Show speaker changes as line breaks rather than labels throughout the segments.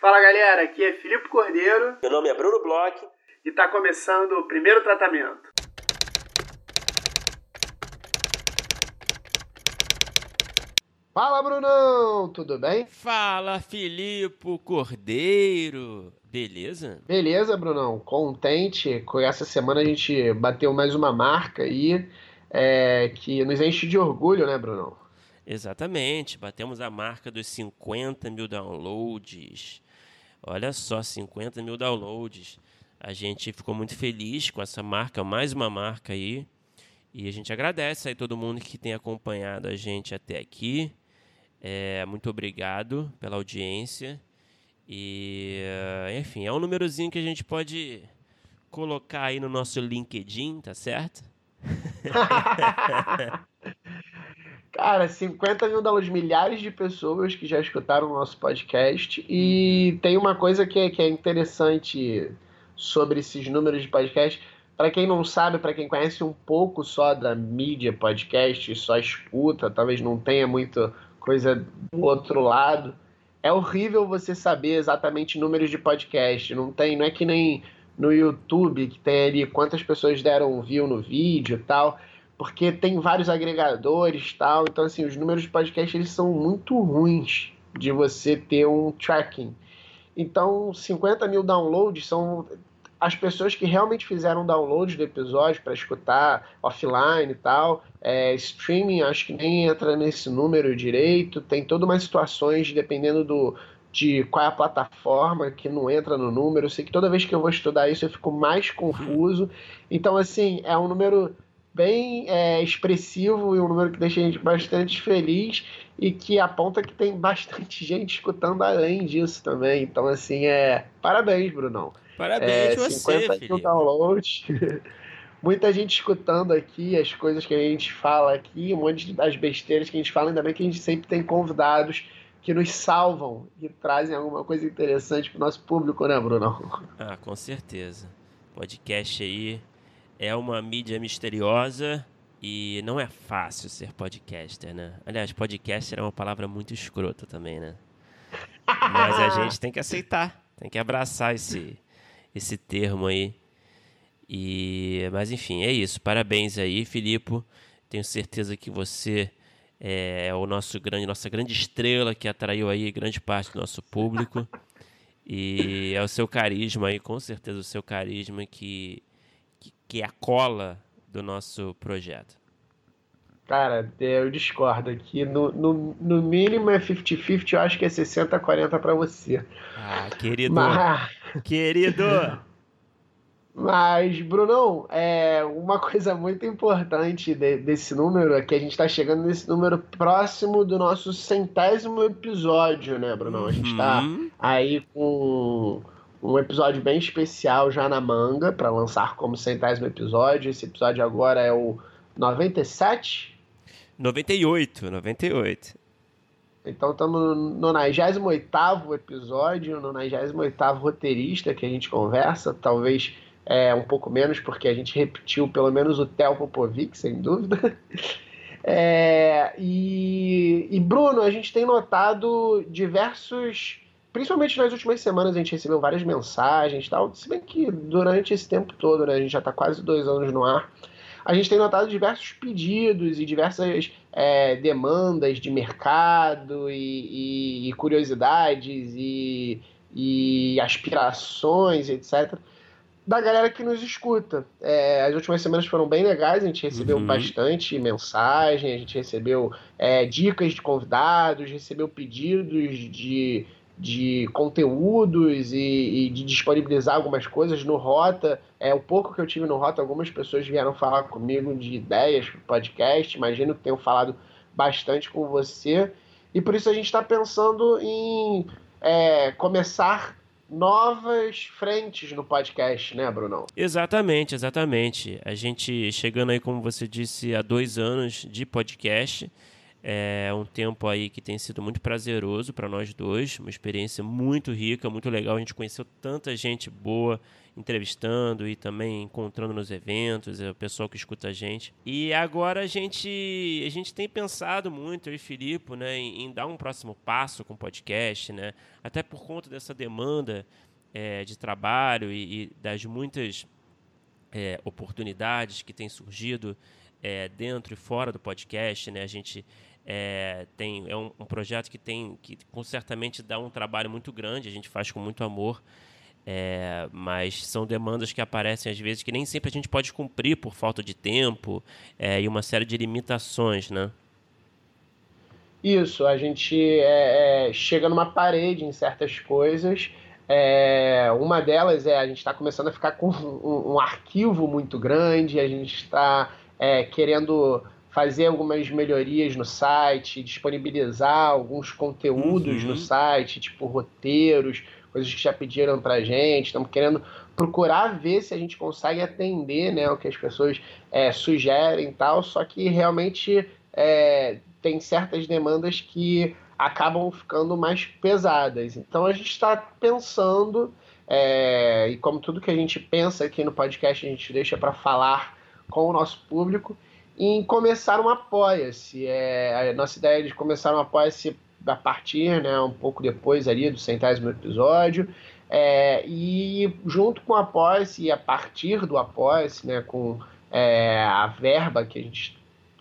Fala galera, aqui é Filipe Cordeiro.
Meu nome é Bruno Bloch.
E está começando o primeiro tratamento. Fala Brunão, tudo bem?
Fala Filipe Cordeiro. Beleza?
Beleza, Brunão. Contente. Com essa semana a gente bateu mais uma marca aí é, que nos enche de orgulho, né, Brunão?
Exatamente. Batemos a marca dos 50 mil downloads. Olha só, 50 mil downloads. A gente ficou muito feliz com essa marca, mais uma marca aí. E a gente agradece aí todo mundo que tem acompanhado a gente até aqui. É, muito obrigado pela audiência. E, enfim, é um númerozinho que a gente pode colocar aí no nosso LinkedIn, tá certo?
Cara, 50 mil dólares, milhares de pessoas que já escutaram o nosso podcast. E tem uma coisa que é, que é interessante sobre esses números de podcast. Para quem não sabe, para quem conhece um pouco só da mídia podcast, só escuta, talvez não tenha muita coisa do outro lado, é horrível você saber exatamente números de podcast. Não tem, não é que nem no YouTube que tem ali quantas pessoas deram view no vídeo e tal porque tem vários agregadores tal. Então, assim, os números de podcast eles são muito ruins de você ter um tracking. Então, 50 mil downloads são as pessoas que realmente fizeram download do episódio para escutar offline e tal. É, streaming, acho que nem entra nesse número direito. Tem todas umas situações, dependendo do, de qual é a plataforma que não entra no número. Eu sei que toda vez que eu vou estudar isso eu fico mais confuso. Então, assim, é um número bem é, expressivo e um número que deixa a gente bastante feliz e que aponta que tem bastante gente escutando além disso também. Então, assim, é. Parabéns, Brunão.
Parabéns é, você, 50 mil
downloads. Muita gente escutando aqui as coisas que a gente fala aqui, um monte das besteiras que a gente fala, ainda bem que a gente sempre tem convidados que nos salvam e trazem alguma coisa interessante para o nosso público, né, Brunão?
Ah, com certeza. Podcast aí é uma mídia misteriosa e não é fácil ser podcaster, né? Aliás, podcaster é uma palavra muito escrota também, né? Mas a gente tem que aceitar, tem que abraçar esse, esse termo aí. E, mas enfim, é isso. Parabéns aí, Filipe. Tenho certeza que você é o nosso grande, nossa grande estrela que atraiu aí grande parte do nosso público. E é o seu carisma aí, com certeza o seu carisma que que é a cola do nosso projeto?
Cara, eu discordo aqui. No, no, no mínimo é 50-50, eu acho que é 60-40 para você.
Ah, querido. Mas... Querido!
Mas, Brunão, é uma coisa muito importante de, desse número é que a gente está chegando nesse número próximo do nosso centésimo episódio, né, Brunão? A gente está uhum. aí com um episódio bem especial já na manga para lançar como centésimo episódio. Esse episódio agora é o 97?
98, 98.
Então estamos no 98 episódio, no 98 roteirista que a gente conversa, talvez é, um pouco menos, porque a gente repetiu pelo menos o Theo Popovic, sem dúvida. É, e, e Bruno, a gente tem notado diversos principalmente nas últimas semanas a gente recebeu várias mensagens e tal, se bem que durante esse tempo todo, né, a gente já está quase dois anos no ar, a gente tem notado diversos pedidos e diversas é, demandas de mercado e, e, e curiosidades e, e, aspirações, etc., da galera que nos escuta. É, as últimas semanas foram bem legais, a gente recebeu uhum. bastante mensagem, a gente recebeu é, dicas de convidados, recebeu pedidos de de conteúdos e, e, de disponibilizar algumas coisas no Rota. É o pouco que eu tive no Rota, algumas pessoas vieram falar comigo de ideias para podcast. Imagino que tenham falado bastante com você. E por isso a gente está pensando em é, começar novas frentes no podcast, né, Brunão?
Exatamente, exatamente. A gente chegando aí, como você disse, há dois anos de podcast. É um tempo aí que tem sido muito prazeroso para nós dois, uma experiência muito rica, muito legal. A gente conheceu tanta gente boa, entrevistando e também encontrando nos eventos, é o pessoal que escuta a gente. E agora a gente, a gente tem pensado muito, eu e Filipe, né, em, em dar um próximo passo com o podcast, né? Até por conta dessa demanda é, de trabalho e, e das muitas é, oportunidades que têm surgido é, dentro e fora do podcast, né? A gente é, tem é um, um, projeto que tem que certamente dá um trabalho muito grande. A gente faz com muito amor, é, mas são demandas que aparecem às vezes que nem sempre a gente pode cumprir por falta de tempo é, e uma série de limitações, né?
Isso, a gente é, é, chega numa parede em certas coisas é, uma delas é a gente está começando a ficar com um, um, arquivo muito grande, a gente está é, querendo fazer algumas melhorias no site, disponibilizar alguns conteúdos uhum. no site, tipo roteiros, coisas que já pediram para a gente. Estamos querendo procurar ver se a gente consegue atender né, o que as pessoas é, sugerem e tal, só que realmente é, tem certas demandas que acabam ficando mais pesadas. Então a gente está pensando, é, e como tudo que a gente pensa aqui no podcast, a gente deixa para falar com o nosso público, em começar um Apoia-se. É, a nossa ideia de começar um Apoia-se a partir, né, um pouco depois ali do centésimo episódio, é, e junto com o Apoia-se e a partir do Apoia-se, né, com é, a verba que a gente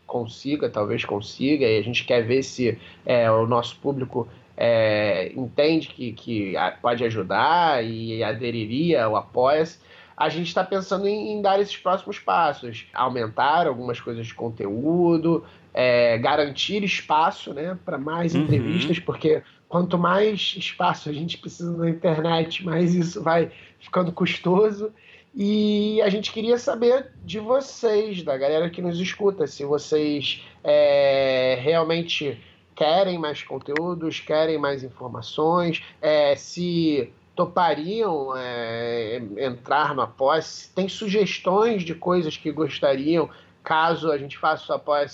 consiga, talvez consiga, e a gente quer ver se é, o nosso público é, entende que, que pode ajudar e aderiria ou apoia-se. A gente está pensando em, em, dar esses próximos passos, aumentar algumas coisas de conteúdo, é, garantir espaço né, para mais uhum. entrevistas, porque quanto mais espaço a gente precisa na internet, mais isso vai ficando custoso. E a gente queria saber de vocês, da galera que nos escuta, se vocês é, realmente querem mais conteúdos, querem mais informações, é, se topariam é, entrar no apoia se tem sugestões de coisas que gostariam, caso a gente faça o apoia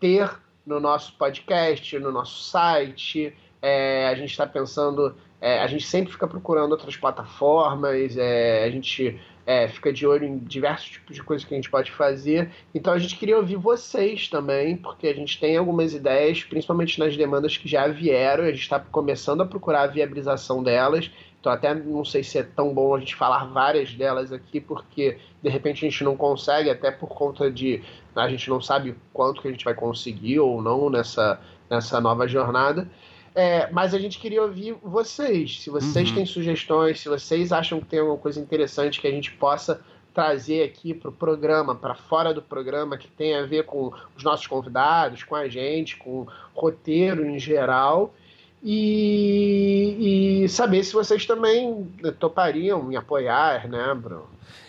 ter no nosso podcast, no nosso site. É, a gente está pensando, é, a gente sempre fica procurando outras plataformas, é, a gente é, fica de olho em diversos tipos de coisas que a gente pode fazer. Então a gente queria ouvir vocês também, porque a gente tem algumas ideias, principalmente nas demandas que já vieram, a gente está começando a procurar a viabilização delas. Então até não sei se é tão bom a gente falar várias delas aqui, porque de repente a gente não consegue, até por conta de a gente não sabe quanto que a gente vai conseguir ou não nessa, nessa nova jornada. É, mas a gente queria ouvir vocês. Se vocês uhum. têm sugestões, se vocês acham que tem alguma coisa interessante que a gente possa trazer aqui para o programa, para fora do programa, que tem a ver com os nossos convidados, com a gente, com o roteiro em geral. E, e saber se vocês também topariam me apoiar, né, Bruno?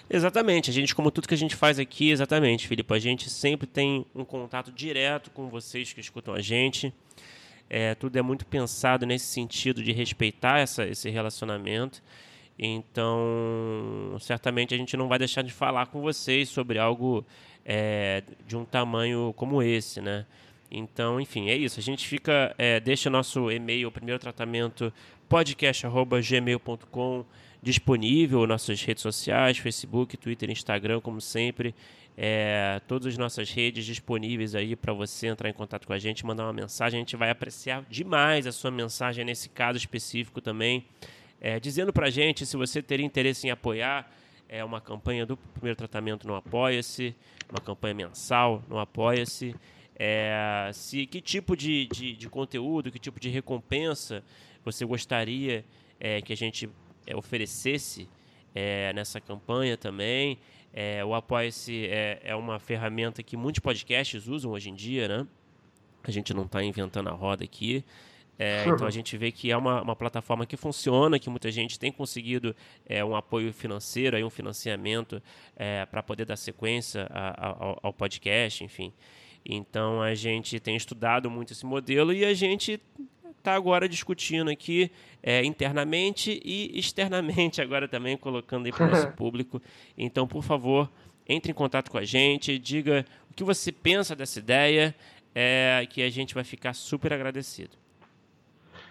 Exatamente, a gente, como tudo que a gente faz aqui, exatamente, Filipe, a gente sempre tem um contato direto com vocês que escutam a gente. É, tudo é muito pensado nesse sentido de respeitar essa, esse relacionamento. Então, certamente a gente não vai deixar de falar com vocês sobre algo é, de um tamanho como esse, né? Então, enfim, é isso. A gente fica, é, deixa nosso e-mail, o primeiro tratamento, podcast@gmail.com disponível, nossas redes sociais, Facebook, Twitter, Instagram, como sempre. É, todas as nossas redes disponíveis aí para você entrar em contato com a gente, mandar uma mensagem. A gente vai apreciar demais a sua mensagem nesse caso específico também. É, dizendo para a gente se você teria interesse em apoiar é, uma campanha do primeiro tratamento no Apoia-se, uma campanha mensal no Apoia-se. É, se que tipo de, de, de, conteúdo, que tipo de recompensa você gostaria é, que a gente é, oferecesse é, nessa campanha também. É, o Apoia-se é, é uma ferramenta que muitos podcasts usam hoje em dia, né? A gente não está inventando a roda aqui. É, então a gente vê que é uma, uma, plataforma que funciona, que muita gente tem conseguido é, um apoio financeiro, aí um financiamento é, para poder dar sequência a, a, ao, ao, podcast, enfim. Então a gente tem estudado muito esse modelo e a gente está agora discutindo aqui é, internamente e externamente, agora também colocando aí para o nosso público. Então, por favor, entre em contato com a gente, diga o que você pensa dessa ideia, é, que a gente vai ficar super agradecido.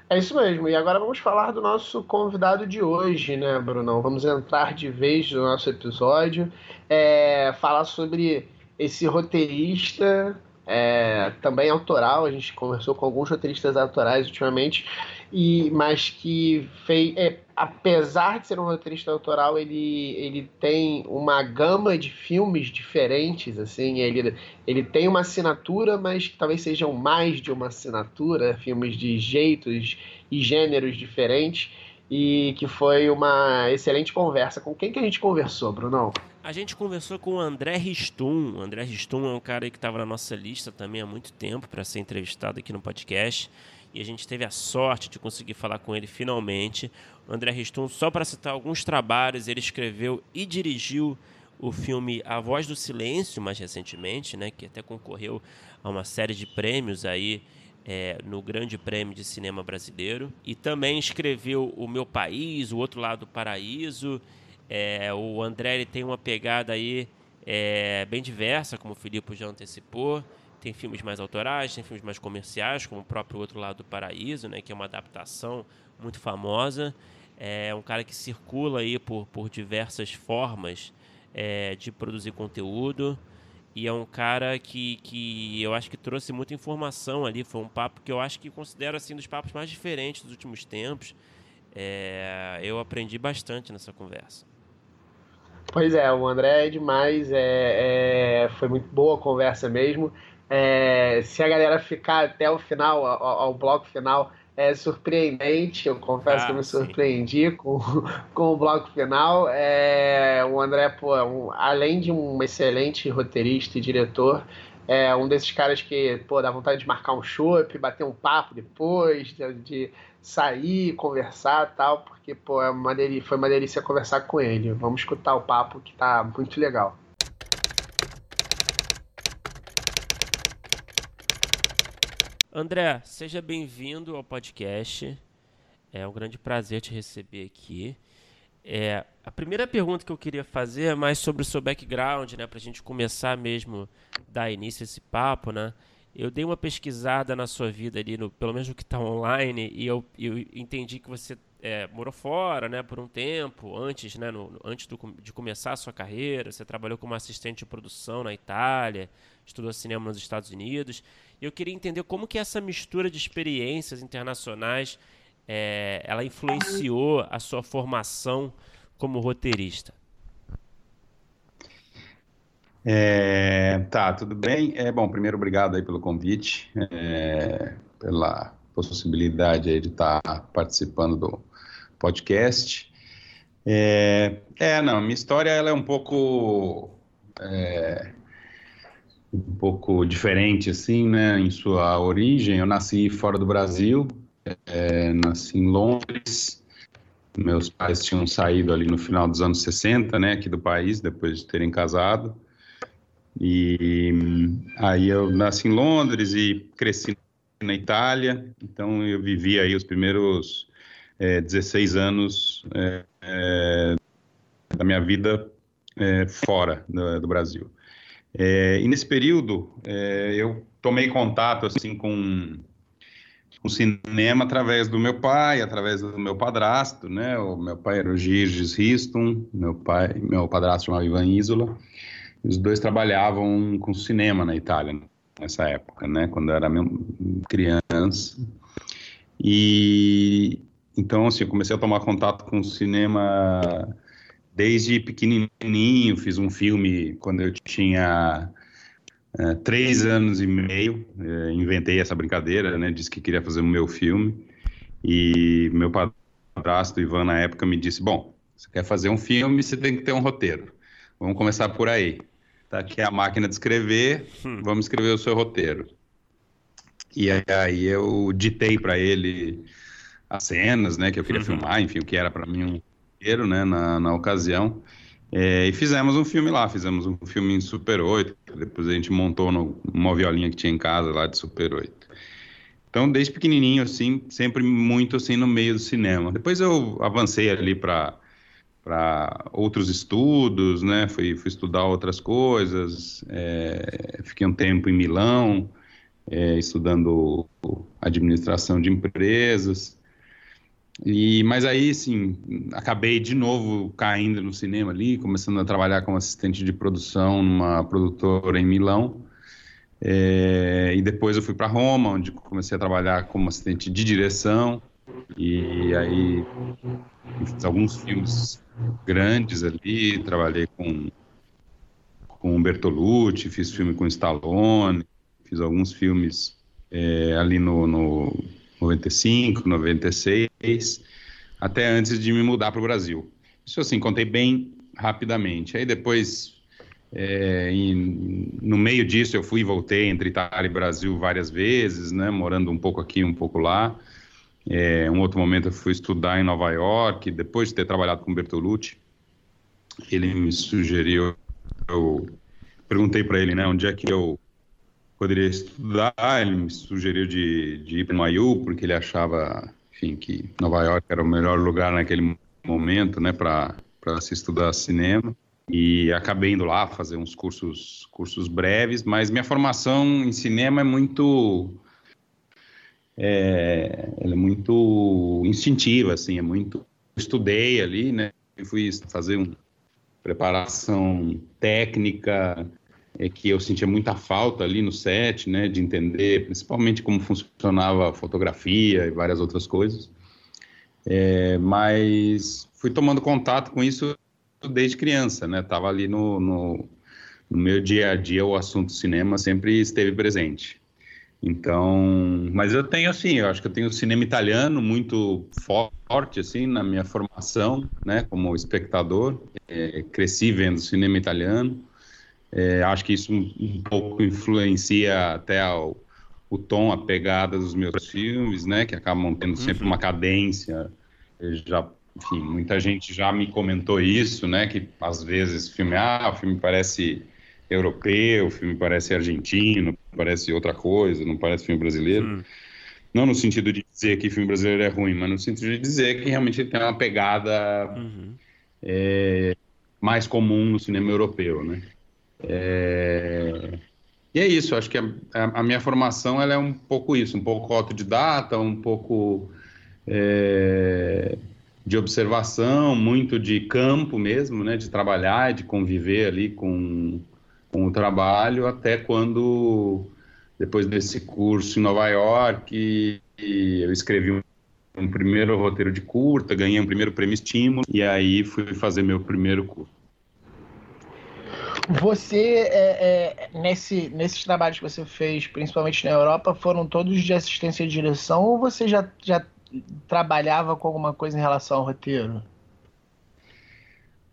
É isso mesmo. E agora vamos falar do nosso convidado de hoje, né, Brunão? Vamos entrar de vez no nosso episódio, é, falar sobre esse roteirista, é, também autoral. A gente conversou com alguns roteiristas autorais ultimamente, e mas que fez, é, apesar de ser um roteirista autoral, ele, ele tem uma gama de filmes diferentes, assim, ele, ele tem uma assinatura, mas que talvez sejam mais de uma assinatura, filmes de jeitos e gêneros diferentes, e que foi uma excelente conversa. Com quem que a gente conversou, Brunão?
A gente conversou com o André Ristum. O André Ristum é um cara que estava na nossa lista também há muito tempo para ser entrevistado aqui no podcast e a gente teve a sorte de conseguir falar com ele finalmente. O André Riston, só para citar alguns trabalhos, ele escreveu e dirigiu o filme A Voz do Silêncio, mais recentemente, né, que até concorreu a uma série de prêmios aí é, no Grande Prêmio de Cinema Brasileiro. E também escreveu O Meu País, O Outro Lado do Paraíso. É, o André ele tem uma pegada aí é, bem diversa, como o Filipe já antecipou. Tem filmes mais autorais, tem filmes mais comerciais, como o próprio Outro Lado do Paraíso, né, que é uma adaptação muito famosa. É um cara que circula aí por, por diversas formas é, de produzir conteúdo. E é um cara que, que eu acho que trouxe muita informação ali. Foi um papo que eu acho que considero assim dos papos mais diferentes dos últimos tempos. É, eu aprendi bastante nessa conversa.
Pois é, o André é demais. É, é, foi muito boa a conversa mesmo. É, se a galera ficar até o final, ao, ao bloco final, é surpreendente. Eu confesso ah, que eu me surpreendi com, com o bloco final. É, o André, pô, um, além de um excelente roteirista e diretor, é um desses caras que, pô, dá vontade de marcar um chopp, bater um papo depois, de, de sair, conversar tal, porque, pô, é uma delícia, foi uma delícia conversar com ele. Vamos escutar o papo que tá muito legal.
André, seja bem-vindo ao podcast. É um grande prazer te receber aqui. É, a primeira pergunta que eu queria fazer é mais sobre o seu background, né, para a gente começar mesmo dar início a esse papo, né? Eu dei uma pesquisada na sua vida ali, no, pelo menos no que está online, e eu, eu, entendi que você é, morou fora, né, por um tempo, antes, né, no, antes do, de começar a sua carreira. Você trabalhou como assistente de produção na Itália, estudou cinema nos Estados Unidos. E eu queria entender como que essa mistura de experiências internacionais é, ela influenciou a sua formação como roteirista.
É, tá, tudo bem. É, bom, primeiro, obrigado aí pelo convite, é, pela possibilidade aí de estar participando do podcast. É, é, não, minha história ela é um pouco é, um pouco diferente, assim, né, em sua origem. Eu nasci fora do Brasil, é, nasci em Londres. Meus pais tinham saído ali no final dos anos 60, né, aqui do país, depois de terem casado. E aí eu nasci em Londres e cresci na Itália, então eu vivi aí os primeiros é, 16 anos é, é, da minha vida é, fora do, do Brasil. É, e nesse período, é, eu tomei contato assim com o cinema através do meu pai, através do meu padrasto, né? O meu pai era o Girgis Riston, meu pai, meu padrasto chamava Ivan Isola. Os dois trabalhavam com cinema na Itália nessa época, né? Quando eu era criança. E então, assim, eu comecei a tomar contato com o cinema desde pequenininho, fiz um filme quando eu tinha é, três anos e meio, é, inventei essa brincadeira, né, disse que queria fazer o meu filme, e meu padrasto, Ivan, na época, me disse, bom, você quer fazer um filme, você tem que ter um roteiro, vamos começar por aí. Tá aqui a máquina de escrever, hum. vamos escrever o seu roteiro. E aí eu ditei para ele as cenas, né, que eu queria uhum. filmar, enfim, o que era para mim um inteiro, né, na, na ocasião. É, e fizemos um filme lá, fizemos um filme em Super 8, depois a gente montou no, uma violinha que tinha em casa lá de Super 8. Então, desde pequenininho, assim, sempre muito assim no meio do cinema. Depois eu avancei ali para para outros estudos, né? Fui, fui estudar outras coisas. É, fiquei um tempo em Milão, é, estudando administração de empresas. E, mas aí, sim, acabei de novo caindo no cinema ali, começando a trabalhar como assistente de produção numa produtora em Milão. É, e depois eu fui para Roma, onde comecei a trabalhar como assistente de direção. E aí fiz alguns filmes grandes ali, trabalhei com com Bertolucci, fiz filme com Stallone, fiz alguns filmes é, ali no, no 95, 96, até antes de me mudar para o Brasil. Isso assim, contei bem rapidamente. Aí depois, é, em, no meio disso, eu fui e voltei entre Itália e Brasil várias vezes, né, morando um pouco aqui, um pouco lá. É, um outro momento eu fui estudar em Nova York, depois de ter trabalhado com Bertolucci. Ele me sugeriu, eu perguntei para ele, né, onde é que eu poderia estudar. Ele me sugeriu de, de ir para o NYU, porque ele achava, enfim, que Nova York era o melhor lugar naquele momento, né, para se estudar cinema. E acabei indo lá fazer uns cursos, cursos breves, mas minha formação em cinema é muito é, ela é muito instintiva, assim, é muito estudei ali, né? Fui fazer uma preparação técnica, é que eu sentia muita falta ali no set, né, de entender principalmente como funcionava a fotografia e várias outras coisas. É, mas fui tomando contato com isso desde criança, né? Tava ali no, no, no meu dia a dia o assunto cinema sempre esteve presente. Então, mas eu tenho assim, eu acho que eu tenho cinema italiano muito forte assim na minha formação, né, como espectador. É, cresci vendo cinema italiano. É, acho que isso um, um pouco influencia até ao, o tom, a pegada dos meus filmes, né? Que acabam tendo sempre uhum. uma cadência. já, enfim, muita gente já me comentou isso, né? Que às vezes o filme, ah, o filme parece europeu, o filme parece argentino, parece outra coisa, não parece filme brasileiro. Não no sentido de dizer que filme brasileiro é ruim, mas no sentido de dizer que realmente ele tem uma pegada uhum. é, mais comum no cinema europeu, né? É... E é isso, acho que a, a, minha formação ela é um pouco isso, um pouco autodidata, um pouco é, de observação, muito de campo mesmo, né, de trabalhar, de conviver ali com, com o trabalho, até quando, depois desse curso em Nova York, eu escrevi um, um primeiro roteiro de curta, ganhei um primeiro prêmio estímulo, e aí fui fazer meu primeiro curso.
Você, é, é, nesse, nesses trabalhos que você fez, principalmente na Europa, foram todos de assistência de direção ou você já, já trabalhava com alguma coisa em relação ao roteiro?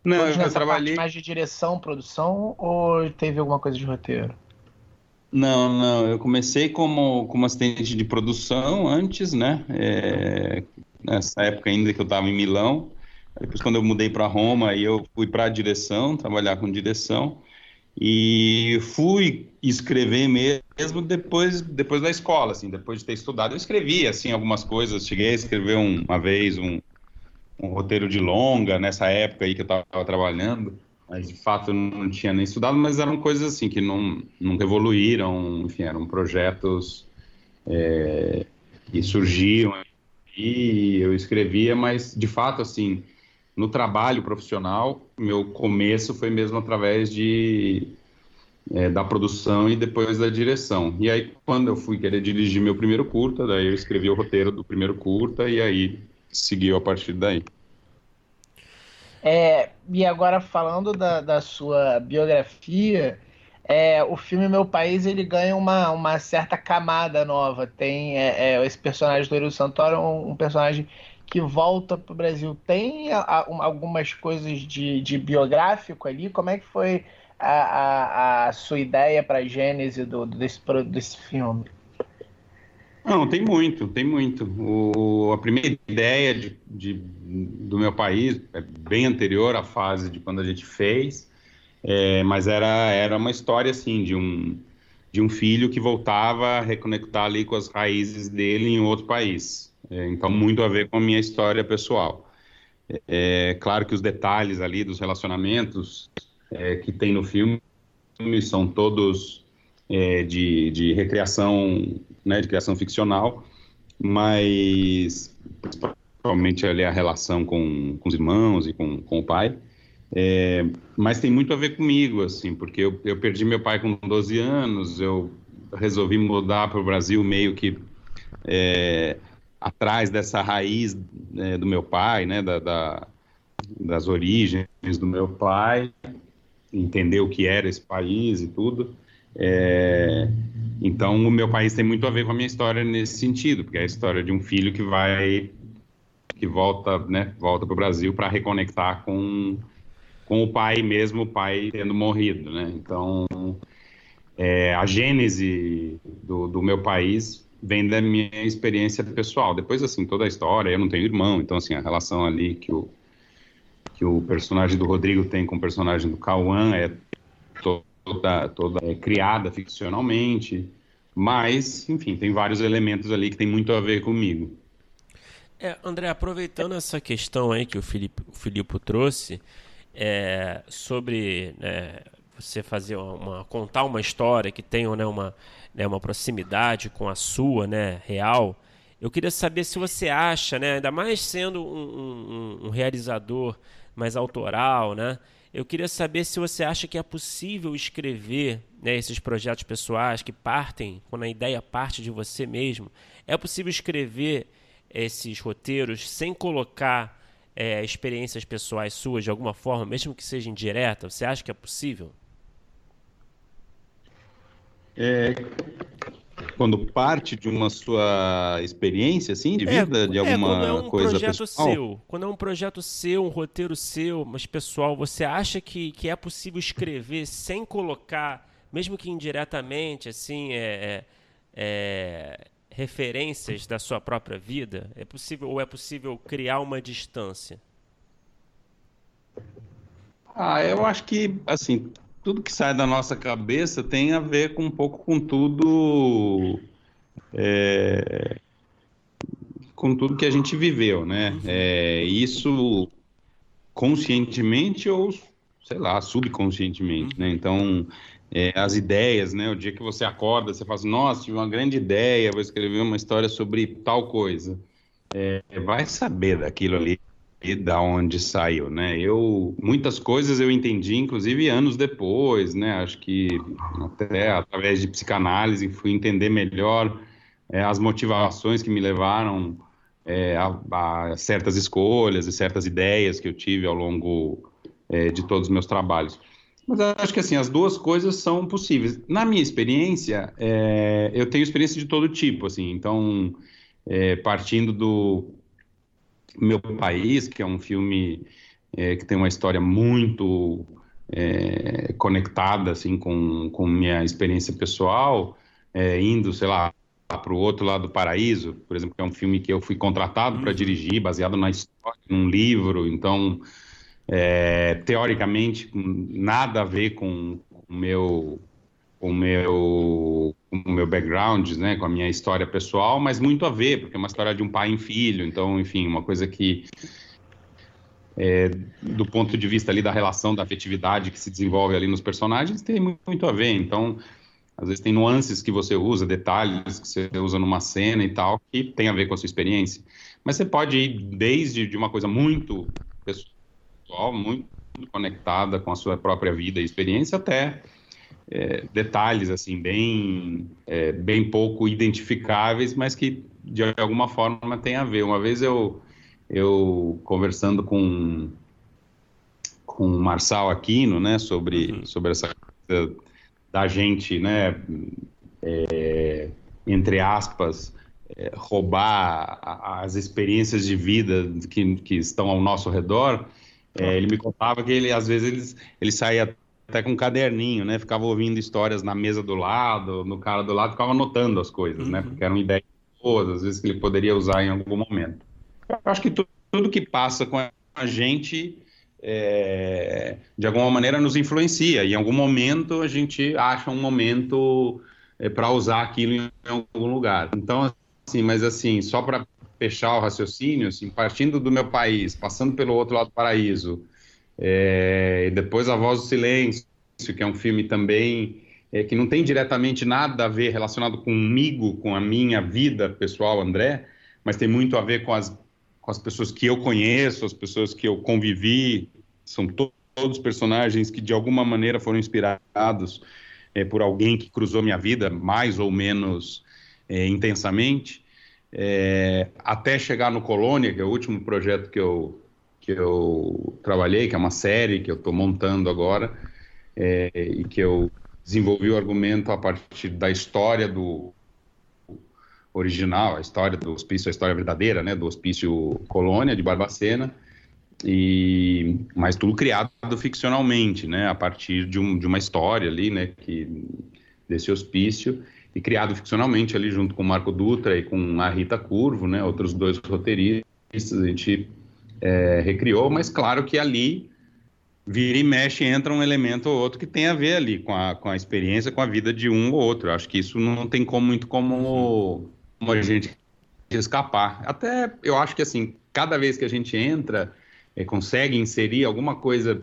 Não, todos eu trabalhei.
mais de direção, produção ou teve alguma coisa de roteiro?
Não, não. Eu comecei como, como assistente de produção antes, né? É, nessa época ainda que eu estava em Milão. Depois, quando eu mudei para Roma, aí eu fui para a direção, trabalhar com direção. E fui escrever mesmo depois, depois da escola, assim, depois de ter estudado. Eu escrevi, assim, algumas coisas. Cheguei a escrever um, uma vez um, um roteiro de longa, nessa época aí que eu estava trabalhando. Mas, de fato, eu não tinha nem estudado, mas eram coisas, assim, que não, nunca evoluíram. Enfim, eram projetos é, que surgiam e eu escrevia, mas, de fato, assim no trabalho profissional, meu começo foi mesmo através de é, da produção e depois da direção. E aí, quando eu fui querer dirigir meu primeiro curta, daí eu escrevi o roteiro do primeiro curta e aí seguiu a partir daí.
É, e agora falando da, da sua biografia, é, o filme Meu País ele ganha uma, uma certa camada nova. Tem é, é esse personagem do Eero Santoro, um, um personagem que volta para o Brasil tem a, algumas coisas de, de, biográfico ali? Como é que foi a, a sua ideia para a gênese do, desse, desse filme?
Não, tem muito, tem muito. O, a primeira ideia de, de, do meu país é bem anterior à fase de quando a gente fez, é, mas era, era uma história assim de um, de um filho que voltava a reconectar ali com as raízes dele em outro país. É, então, muito a ver com a minha história pessoal. É, claro que os detalhes ali dos relacionamentos é, que tem no filme são todos é, de, de recriação, né, de criação ficcional, mas principalmente ali a relação com, com os irmãos e com, com o pai. É, mas tem muito a ver comigo, assim, porque eu, eu perdi meu pai com 12 anos, eu resolvi mudar para o Brasil meio que é, atrás dessa raiz é, do meu pai, né, da, da, das origens do meu pai, entender o que era esse país e tudo. É, então, o meu país tem muito a ver com a minha história nesse sentido, porque é a história de um filho que vai, que volta, né, volta para o Brasil para reconectar com com o pai mesmo, o pai tendo morrido, né? Então, é, a gênese do, do, meu país vem da minha experiência pessoal. Depois, assim, toda a história, eu não tenho irmão, então, assim, a relação ali que o, que o personagem do Rodrigo tem com o personagem do Cauã é toda, toda é, criada ficcionalmente, mas, enfim, tem vários elementos ali que tem muito a ver comigo.
É, André, aproveitando essa questão aí que o Filipe, o Filipe trouxe, é, sobre né, você fazer uma, uma, contar uma história que tenha né, uma, né, uma proximidade com a sua, né, real. Eu queria saber se você acha, né, ainda mais sendo um, um, um realizador mais autoral, né, eu queria saber se você acha que é possível escrever né, esses projetos pessoais que partem, quando a ideia parte de você mesmo, é possível escrever esses roteiros sem colocar é, experiências pessoais suas de alguma forma, mesmo que seja indireta? Você acha que é possível?
É, quando parte de uma sua experiência, assim, de é, vida, é, de alguma
quando é um
coisa
projeto
pessoal?
seu, quando é um projeto seu, um roteiro seu, mas pessoal, você acha que, que é possível escrever sem colocar, mesmo que indiretamente, assim, é, é, é referências da sua própria vida? É possível ou é possível criar uma distância?
Ah, eu acho que assim tudo que sai da nossa cabeça tem a ver com um pouco com tudo é, com tudo que a gente viveu, né? É, isso conscientemente ou sei lá subconscientemente, né? Então é, as ideias, né? O dia que você acorda, você fala assim, nossa, tive uma grande ideia, vou escrever uma história sobre tal coisa. É, vai saber daquilo ali e da onde saiu, né? Eu muitas coisas eu entendi, inclusive anos depois, né? Acho que até através de psicanálise fui entender melhor é, as motivações que me levaram é, a, a, certas escolhas e certas ideias que eu tive ao longo é, de todos os meus trabalhos. Mas acho que assim, as duas coisas são possíveis. Na minha experiência, eu tenho experiência de todo tipo, assim, então, partindo do Meu País, que é um filme é, que tem uma história muito é, conectada, assim, com, com minha experiência pessoal, é, indo, sei lá, para o outro lado do paraíso, por exemplo, que é um filme que eu fui contratado para uhum. dirigir, baseado na história, num livro, então é, teoricamente nada a ver com o meu o meu o meu background, né, com a minha história pessoal, mas muito a ver, porque é uma história de um pai e filho, então, enfim, uma coisa que é, do ponto de vista ali da relação da afetividade que se desenvolve ali nos personagens, tem muito a ver. Então, às vezes tem nuances que você usa, detalhes que você usa numa cena e tal, que tem a ver com a sua experiência. Mas você pode ir desde de uma coisa muito pessoal, muito conectada com a sua própria vida e experiência, até é, detalhes assim bem é, bem pouco identificáveis, mas que de alguma forma tem a ver. Uma vez eu eu conversando com com o Marçal Aquino, né, sobre uhum. sobre essa coisa da gente, né, é, entre aspas, é, roubar as experiências de vida que, que estão ao nosso redor, é, ele me contava que ele, às vezes, ele, ele saía até com um caderninho, né? Ficava ouvindo histórias na mesa do lado, no cara do lado, ficava anotando as coisas, né? uhum. né? Porque eram ideias boas, às vezes, que ele poderia usar em algum momento. Eu acho que tudo, tudo que passa com a gente, é, de alguma maneira, nos influencia. E em algum momento, a gente acha um momento é, para usar aquilo em algum lugar. Então, assim, mas assim, só para fechar o raciocínio, assim, partindo do meu país, passando pelo outro lado do paraíso, é, e depois A Voz do Silêncio, que é um filme também é, que não tem diretamente nada a ver relacionado comigo, com a minha vida pessoal, André, mas tem muito a ver com as, com as pessoas que eu conheço, as pessoas que eu convivi, são to todos personagens que de alguma maneira foram inspirados é, por alguém que cruzou minha vida mais ou menos é, intensamente, é, até chegar no Colônia, que é o último projeto que eu, que eu trabalhei, que é uma série que eu estou montando agora, é, e que eu desenvolvi o argumento a partir da história do original, a história do hospício, a história verdadeira, né, do hospício Colônia de Barbacena, e mas tudo criado ficcionalmente, né, a partir de, um, de uma história ali, né, que desse hospício e criado ficcionalmente ali junto com o Marco Dutra e com a Rita Curvo, né, outros dois roteiristas, a gente é, recriou, mas claro que ali vira e mexe entra um elemento ou outro que tem a ver ali com a, com a experiência, com a vida de um ou outro. Acho que isso não tem como, muito como, como a gente escapar. Até eu acho que assim, cada vez que a gente entra é, consegue inserir alguma coisa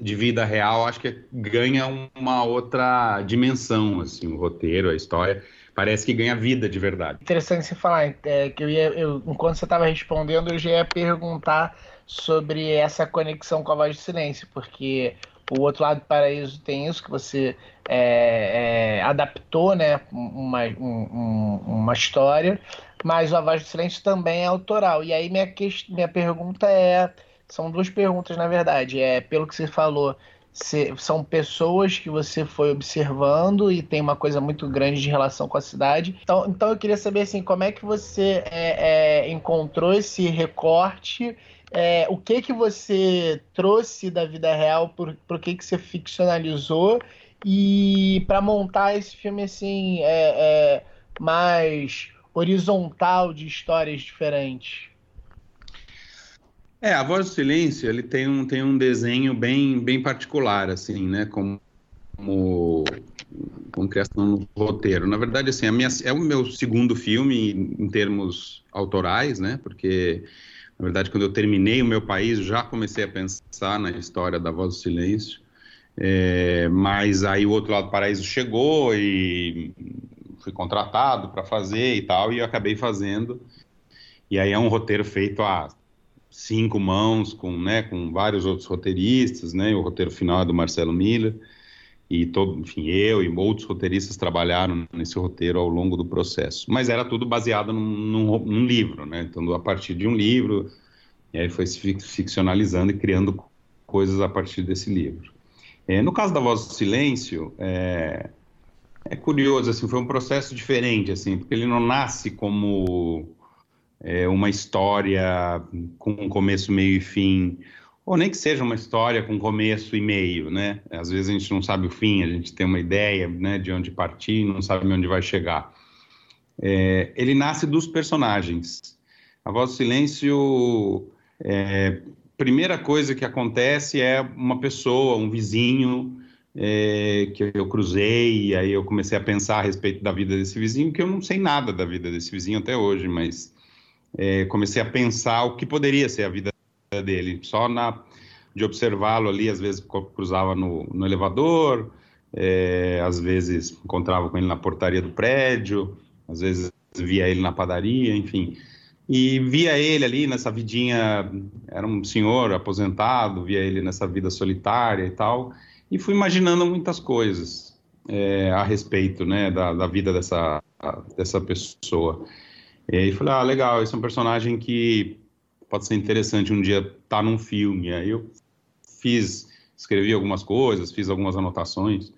de vida real, acho que ganha uma outra dimensão, assim, o roteiro, a história, parece que ganha vida de verdade.
Interessante você falar, é, que eu ia, eu, enquanto você estava respondendo, eu já ia perguntar sobre essa conexão com a voz de silêncio, porque o outro lado do paraíso tem isso que você é, é, adaptou, né, uma, um, uma história, mas a voz do silêncio também é autoral. E aí minha, minha pergunta é são duas perguntas, na verdade. É, pelo que você falou, são pessoas que você foi observando e tem uma coisa muito grande de relação com a cidade. Então, então eu queria saber assim, como é que você é, é, encontrou esse recorte? É, o que que você trouxe da vida real? Por, por que que você ficcionalizou? E para montar esse filme assim, é, é mais horizontal de histórias diferentes.
É, a Voz do Silêncio, ele tem um, tem um desenho bem, bem particular, assim, né, como, como, como criação no roteiro. Na verdade, assim, minha, é o meu segundo filme em, termos autorais, né, porque, na verdade, quando eu terminei o meu país, já comecei a pensar na história da Voz do Silêncio, é, mas aí o Outro Lado do Paraíso chegou e fui contratado para fazer e tal, e eu acabei fazendo. E aí é um roteiro feito a cinco mãos com, né, com vários outros roteiristas, né, o roteiro final é do Marcelo Miller, e todo, enfim, eu e outros roteiristas trabalharam nesse roteiro ao longo do processo. Mas era tudo baseado num, num, num livro, né, então a partir de um livro, e aí foi se ficcionalizando e criando coisas a partir desse livro. É, no caso da Voz do Silêncio, é, é curioso, assim, foi um processo diferente, assim, porque ele não nasce como é, uma história com começo, meio e fim, ou nem que seja uma história com começo e meio, né? Às vezes a gente não sabe o fim, a gente tem uma ideia, né, de onde partir, não sabe onde vai chegar. É, ele nasce dos personagens. A Voz do Silêncio, é, primeira coisa que acontece é uma pessoa, um vizinho, é, que eu cruzei, e aí eu comecei a pensar a respeito da vida desse vizinho, que eu não sei nada da vida desse vizinho até hoje, mas é, comecei a pensar o que poderia ser a vida dele, só na de observá-lo ali, às vezes cruzava no, no elevador, é, às vezes encontrava com ele na portaria do prédio, às vezes via ele na padaria, enfim. E via ele ali nessa vidinha, era um senhor aposentado, via ele nessa vida solitária e tal, e fui imaginando muitas coisas é, a respeito né, da, da vida dessa, dessa pessoa. E aí falei, ah, legal, esse é um personagem que pode ser interessante um dia estar tá num filme. Aí eu fiz, escrevi algumas coisas, fiz algumas anotações.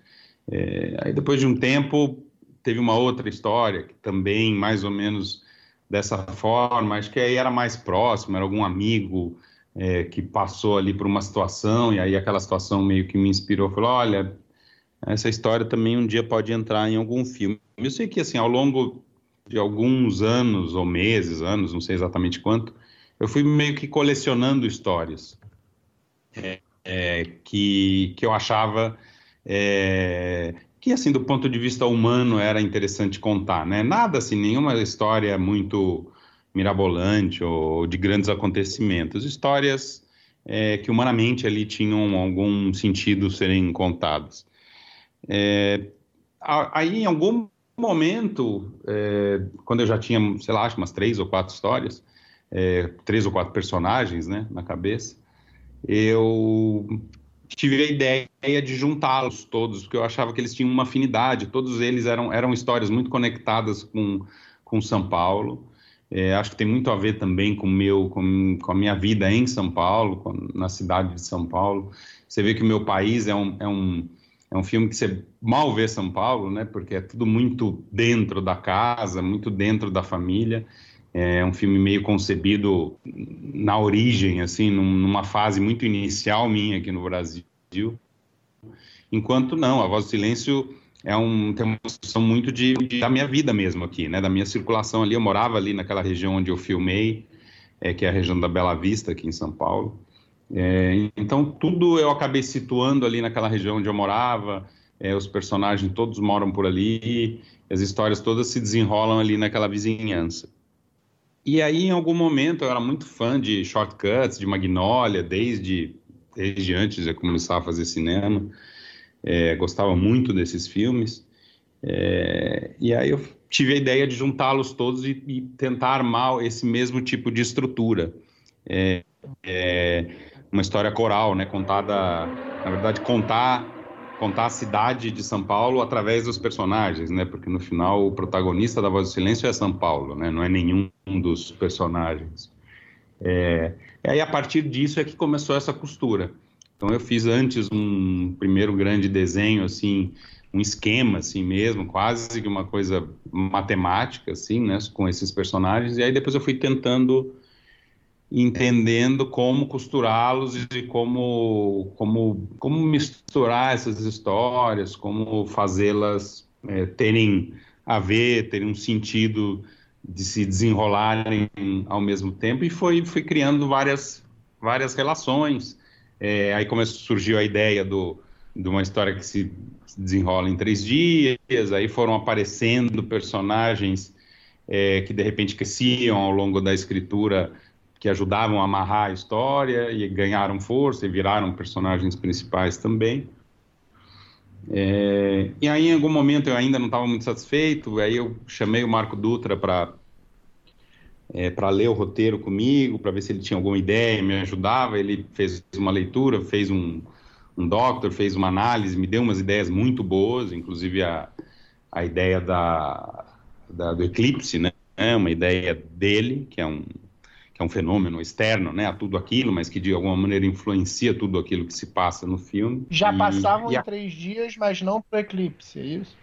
É, aí depois de um tempo teve uma outra história que também mais ou menos dessa forma, acho que aí era mais próximo, era algum amigo é, que passou ali por uma situação e aí aquela situação meio que me inspirou, falou, olha, essa história também um dia pode entrar em algum filme. Eu sei que assim ao longo de alguns anos ou meses, anos, não sei exatamente quanto, eu fui meio que colecionando histórias é, é, que, que eu achava é, que, assim, do ponto de vista humano era interessante contar, né? Nada, assim, nenhuma história muito mirabolante ou de grandes acontecimentos, histórias é, que humanamente ali tinham algum sentido serem contadas. É, aí, em algum momento, é, quando eu já tinha, sei lá, acho umas três ou quatro histórias, é, três ou quatro personagens, né, na cabeça, eu tive a ideia de juntá-los todos, porque eu achava que eles tinham uma afinidade, todos eles eram, eram histórias muito conectadas com, com São Paulo, é, acho que tem muito a ver também com, meu, com, com a minha vida em São Paulo, com, na cidade de São Paulo. Você vê que o meu país é um, é um, é um filme que você mal vê São Paulo, né? Porque é tudo muito dentro da casa, muito dentro da família. É um filme meio concebido na origem, assim, numa fase muito inicial minha aqui no Brasil. Enquanto não, A Voz do Silêncio é um, tem uma construção muito de, de, da minha vida mesmo aqui, né? Da minha circulação ali. Eu morava ali naquela região onde eu filmei, é, que é a região da Bela Vista, aqui em São Paulo. É, então, tudo eu acabei situando ali naquela região onde eu morava. É, os personagens todos moram por ali. As histórias todas se desenrolam ali naquela vizinhança. E aí, em algum momento, eu era muito fã de shortcuts, de Magnolia, desde, desde antes de começar a fazer cinema é, gostava muito desses filmes. É, e aí eu tive a ideia de juntá-los todos e, e, tentar armar esse mesmo tipo de estrutura. É, é, uma história coral, né, contada, na verdade, contar contar a cidade de São Paulo através dos personagens, né? Porque no final o protagonista da Voz do Silêncio é São Paulo, né? Não é nenhum dos personagens. É, e aí a partir disso é que começou essa costura. Então eu fiz antes um primeiro grande desenho assim, um esquema assim mesmo, quase que uma coisa matemática assim, né, com esses personagens e aí depois eu fui tentando entendendo como costurá-los e como como como misturar essas histórias, como fazê-las é, terem a ver, terem um sentido de se desenrolarem ao mesmo tempo. E foi foi criando várias várias relações. É, aí começou, surgiu a ideia do, de uma história que se desenrola em três dias, aí foram aparecendo personagens é, que de repente cresciam ao longo da escritura, que ajudavam a amarrar a história e ganharam força e viraram personagens principais também. É, e aí, em algum momento, eu ainda não estava muito satisfeito, aí eu chamei o Marco Dutra para é, para ler o roteiro comigo, para ver se ele tinha alguma ideia, me ajudava. Ele fez uma leitura, fez um, um doctor, fez uma análise, me deu umas ideias muito boas, inclusive a, a ideia da, da do eclipse, né? É uma ideia dele, que é um é um fenômeno externo, né, a tudo aquilo, mas que de alguma maneira influencia tudo aquilo que se passa no filme.
Já e, passavam e a... em três dias, mas não para o eclipse, é isso?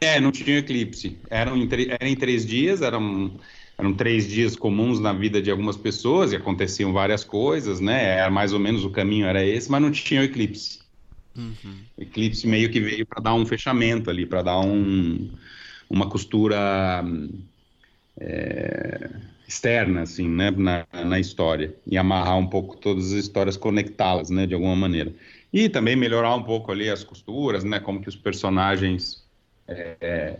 É, não tinha eclipse. Eram em, eram em três dias, eram eram três dias comuns na vida de algumas pessoas e aconteciam várias coisas, né? Era mais ou menos o caminho era esse, mas não tinha o eclipse. Uhum. O eclipse meio que veio para dar um fechamento ali, para dar um, uma costura é, externa, assim, né, na, na história e amarrar um pouco todas as histórias, conectá-las, né, de alguma maneira. E também melhorar um pouco ali as costuras, né, como que os personagens é,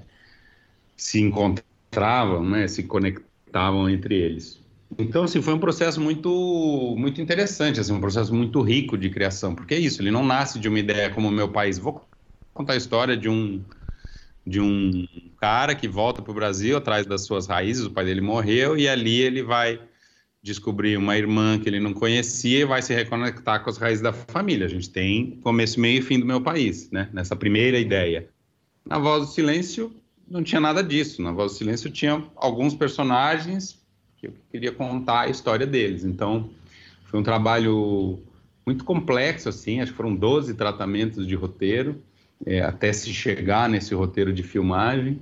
se encontram encontravam, né, se conectavam entre eles. Então, assim, foi um processo muito, muito interessante, assim, um processo muito rico de criação, porque é isso, ele não nasce de uma ideia como meu país. Vou contar a história de um, de um cara que volta para o Brasil atrás das suas raízes, o pai dele morreu, e ali ele vai descobrir uma irmã que ele não conhecia e vai se reconectar com as raízes da família. A gente tem começo, meio e fim do meu país, né? Nessa primeira ideia. Na Voz do Silêncio, não tinha nada disso. Na Voz do Silêncio tinha alguns personagens que eu queria contar a história deles. Então, foi um trabalho muito complexo, assim, acho que foram 12 tratamentos de roteiro, é, até se chegar nesse roteiro de filmagem.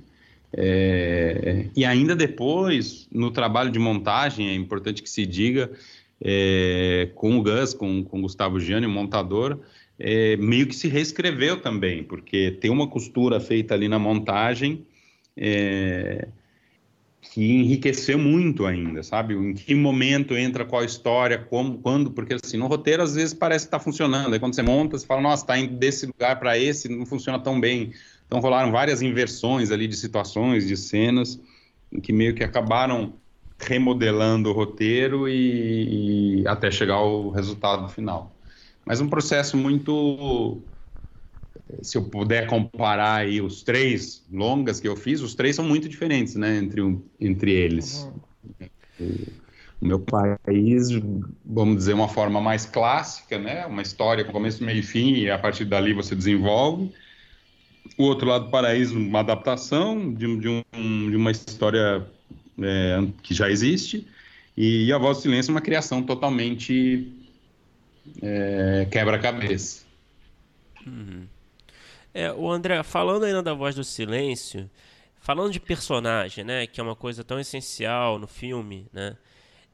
É, e ainda depois, no trabalho de montagem, é importante que se diga, é, com o Gus, com, com o Gustavo Gianni, o montador, é, meio que se reescreveu também, porque tem uma costura feita ali na montagem é, que enriqueceu muito ainda, sabe? Em que momento entra qual história, como, quando, porque assim, no roteiro às vezes parece que está funcionando, aí quando você monta, você fala, nossa, está indo desse lugar para esse, não funciona tão bem. Então rolaram várias inversões ali de situações, de cenas, que meio que acabaram remodelando o roteiro e, e até chegar ao resultado final. Mas um processo muito se eu puder comparar aí os três longas que eu fiz, os três são muito diferentes, né, entre, um, entre eles. Uhum. O meu país, vamos dizer, uma forma mais clássica, né? Uma história com começo, meio e fim, e a partir dali você desenvolve. O outro lado do paraíso, uma adaptação de, de, um, de uma história é, que já existe. E, a voz do silêncio é uma criação totalmente é, quebra-cabeça.
Uhum. É, o André, falando ainda da voz do silêncio, falando de personagem, né, que é uma coisa tão essencial no filme, né?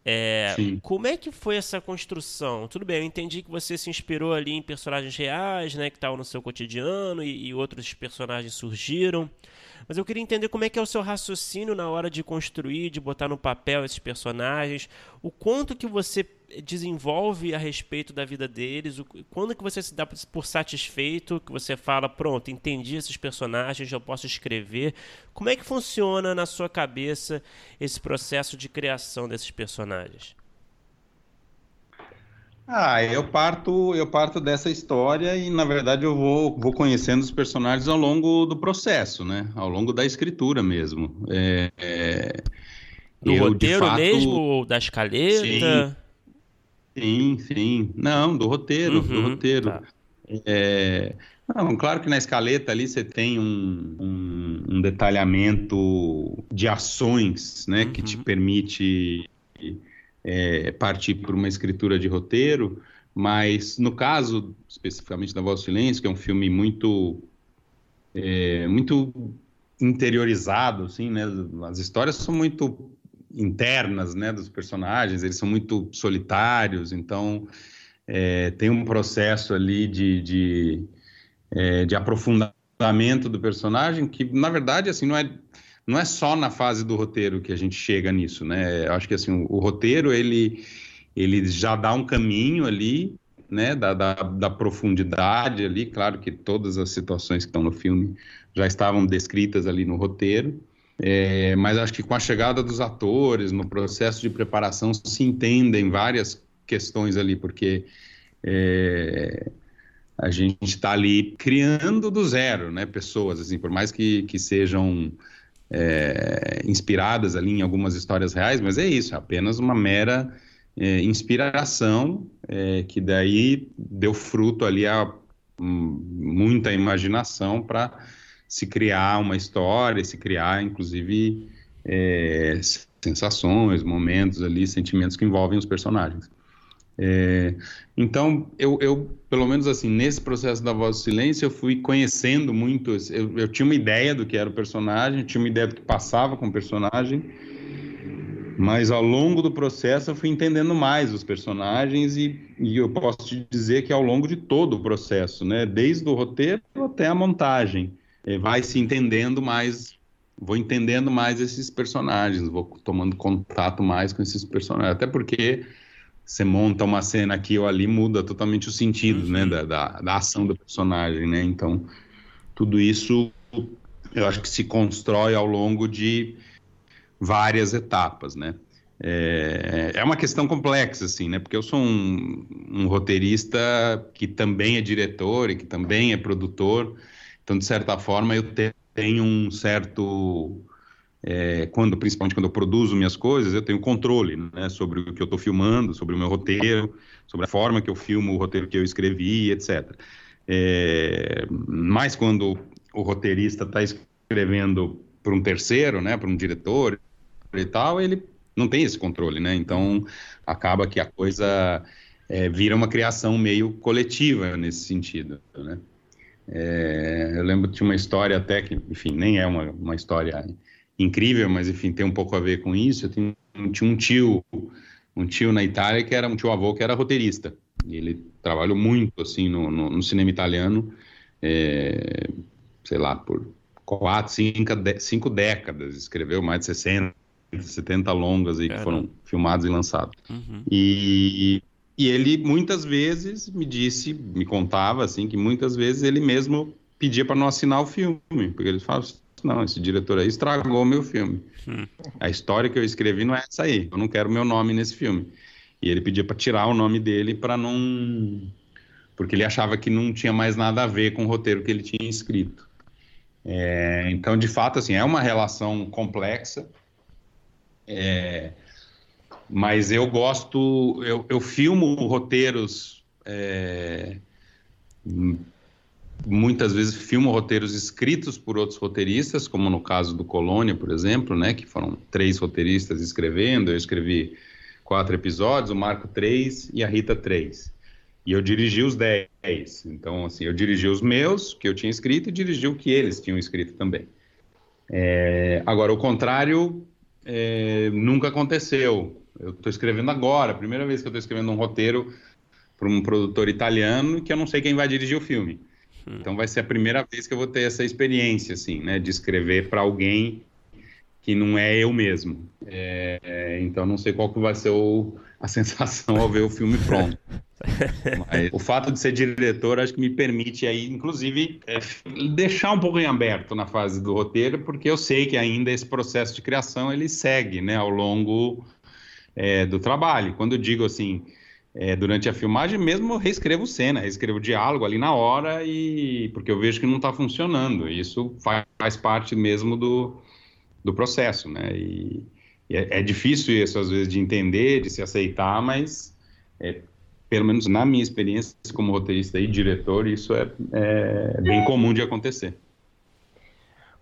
É, como é que foi essa construção? Tudo bem, eu entendi que você se inspirou ali em personagens reais, né, que estavam no seu cotidiano e, e, outros personagens surgiram. Mas eu queria entender como é que é o seu raciocínio na hora de construir, de botar no papel esses personagens, o quanto que você desenvolve a respeito da vida deles? Quando que você se dá por satisfeito, que você fala, pronto, entendi esses personagens, já posso escrever? Como é que funciona na sua cabeça esse processo de criação desses personagens?
Ah, eu parto, eu parto dessa história e na verdade eu vou, vou conhecendo os personagens ao longo do processo, né? Ao longo da escritura mesmo. É, é,
do eu, roteiro fato, mesmo ou da escaleta?
Sim, Sim, sim. Não, do roteiro, uhum, do roteiro. Tá. É, não, claro que na escaleta ali você tem um, um, um detalhamento de ações, né, uhum. que te uhum. permite é, partir por uma escritura de roteiro, mas no caso especificamente da Voz do Silêncio, que é um filme muito é, muito interiorizado, assim, né, as histórias são muito internas né, dos personagens, eles são muito solitários, então é, tem um processo ali de, de, é, de, aprofundamento do personagem que, na verdade, assim, não é, não é só na fase do roteiro que a gente chega nisso, né? Eu acho que assim, o, o roteiro, ele, ele já dá um caminho ali, né, da, da, da, profundidade ali, claro que todas as situações que estão no filme já estavam descritas ali no roteiro, é, mas acho que com a chegada dos atores, no processo de preparação, se entendem várias questões ali, porque é, a gente está ali criando do zero, né, pessoas, assim, por mais que, que sejam é, inspiradas ali em algumas histórias reais, mas é isso, é apenas uma mera é, inspiração é, que daí deu fruto ali a um, muita imaginação para se criar uma história, se criar, inclusive, é, sensações, momentos ali, sentimentos que envolvem os personagens. É, então, eu, eu, pelo menos assim, nesse processo da Voz do Silêncio, eu fui conhecendo muito, eu, eu tinha uma ideia do que era o personagem, tinha uma ideia do que passava com o personagem, mas ao longo do processo eu fui entendendo mais os personagens e, e, eu posso te dizer que ao longo de todo o processo, né, desde o roteiro até a montagem, vai se entendendo mais, vou entendendo mais esses personagens, vou tomando contato mais com esses personagens, até porque você monta uma cena aqui ou ali, muda totalmente o sentido, né, uhum. né, da, da, da, ação do personagem, né, então tudo isso eu acho que se constrói ao longo de várias etapas, né. É, é uma questão complexa, assim, né? Porque eu sou um, um roteirista que também é diretor e que também é produtor, então, de certa forma, eu tenho um certo. É, quando, principalmente quando eu produzo minhas coisas, eu tenho controle né, sobre o que eu estou filmando, sobre o meu roteiro, sobre a forma que eu filmo o roteiro que eu escrevi, etc. É, mas quando o roteirista está escrevendo para um terceiro, né, para um diretor e tal, ele não tem esse controle, né? Então acaba que a coisa é, vira uma criação meio coletiva nesse sentido, né? É, eu lembro tinha uma história até que, enfim, nem é uma, uma história incrível, mas enfim, tem um pouco a ver com isso. Eu tinha, tinha um tio, um tio na Itália que era um tio avô que era roteirista. E ele trabalhou muito assim no, no, no cinema italiano, é, sei lá, por quatro, cinco, cinco décadas. Escreveu mais de 60, 70 longas aí que foram filmados e lançados. Uhum. E e ele muitas vezes me disse, me contava assim, que muitas vezes ele mesmo pedia para não assinar o filme, porque ele falava não, esse diretor aí estragou o meu filme. Hum. A história que eu escrevi não é essa aí, eu não quero meu nome nesse filme. E ele pedia para tirar o nome dele para não. Porque ele achava que não tinha mais nada a ver com o roteiro que ele tinha escrito. É, então, de fato, assim, é uma relação complexa. É, mas eu gosto, eu, eu filmo roteiros, é, muitas vezes filmo roteiros escritos por outros roteiristas, como no caso do Colônia, por exemplo, né, que foram três roteiristas escrevendo, eu escrevi quatro episódios, o Marco três e a Rita três. E eu dirigi os dez. Então, assim, eu dirigi os meus, que eu tinha escrito, e dirigi o que eles tinham escrito também. É, agora, o contrário é, nunca aconteceu. Eu estou escrevendo agora, primeira vez que eu estou escrevendo um roteiro para um produtor italiano que eu não sei quem vai dirigir o filme. Hum. Então vai ser a primeira vez que eu vou ter essa experiência, assim, né, de escrever para alguém que não é eu mesmo. É, então não sei qual que vai ser o, a sensação ao ver o filme pronto. Mas, o fato de ser diretor acho que me permite aí, inclusive, é, deixar um pouco em aberto na fase do roteiro, porque eu sei que ainda esse processo de criação ele segue, né, ao longo é, do trabalho. Quando eu digo assim, é, durante a filmagem mesmo eu reescrevo cena, reescrevo diálogo ali na hora e porque eu vejo que não está funcionando. Isso faz, faz, parte mesmo do, do processo, né? E, e é, é, difícil isso às vezes de entender, de se aceitar, mas é, pelo menos na minha experiência como roteirista e diretor, isso é, é bem comum de acontecer.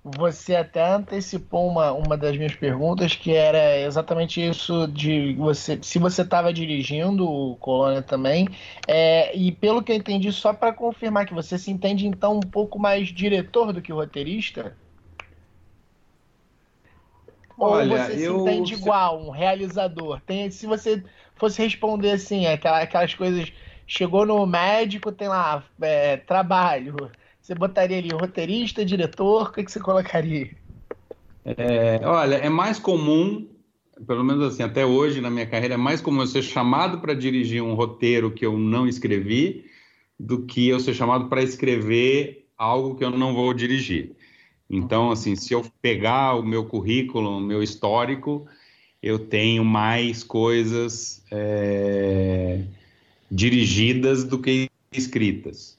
Você até antecipou uma, uma das minhas perguntas, que era exatamente isso de você, se você estava dirigindo o Colônia também, é, e pelo que eu entendi, só para confirmar que você se entende então um pouco mais diretor do que roteirista? Olha, Ou você eu... se entende igual, um realizador? Tem, se você fosse responder assim, aquelas, aquelas coisas. Chegou no médico, tem lá é, trabalho. Você botaria ali roteirista, diretor, o que, que você colocaria?
É, olha, é mais comum, pelo menos assim, até hoje na minha carreira, é mais comum eu ser chamado para dirigir um roteiro que eu não escrevi do que eu ser chamado para escrever algo que eu não vou dirigir. Então, assim, se eu pegar o meu currículo, o meu histórico, eu tenho mais coisas é, dirigidas do que escritas.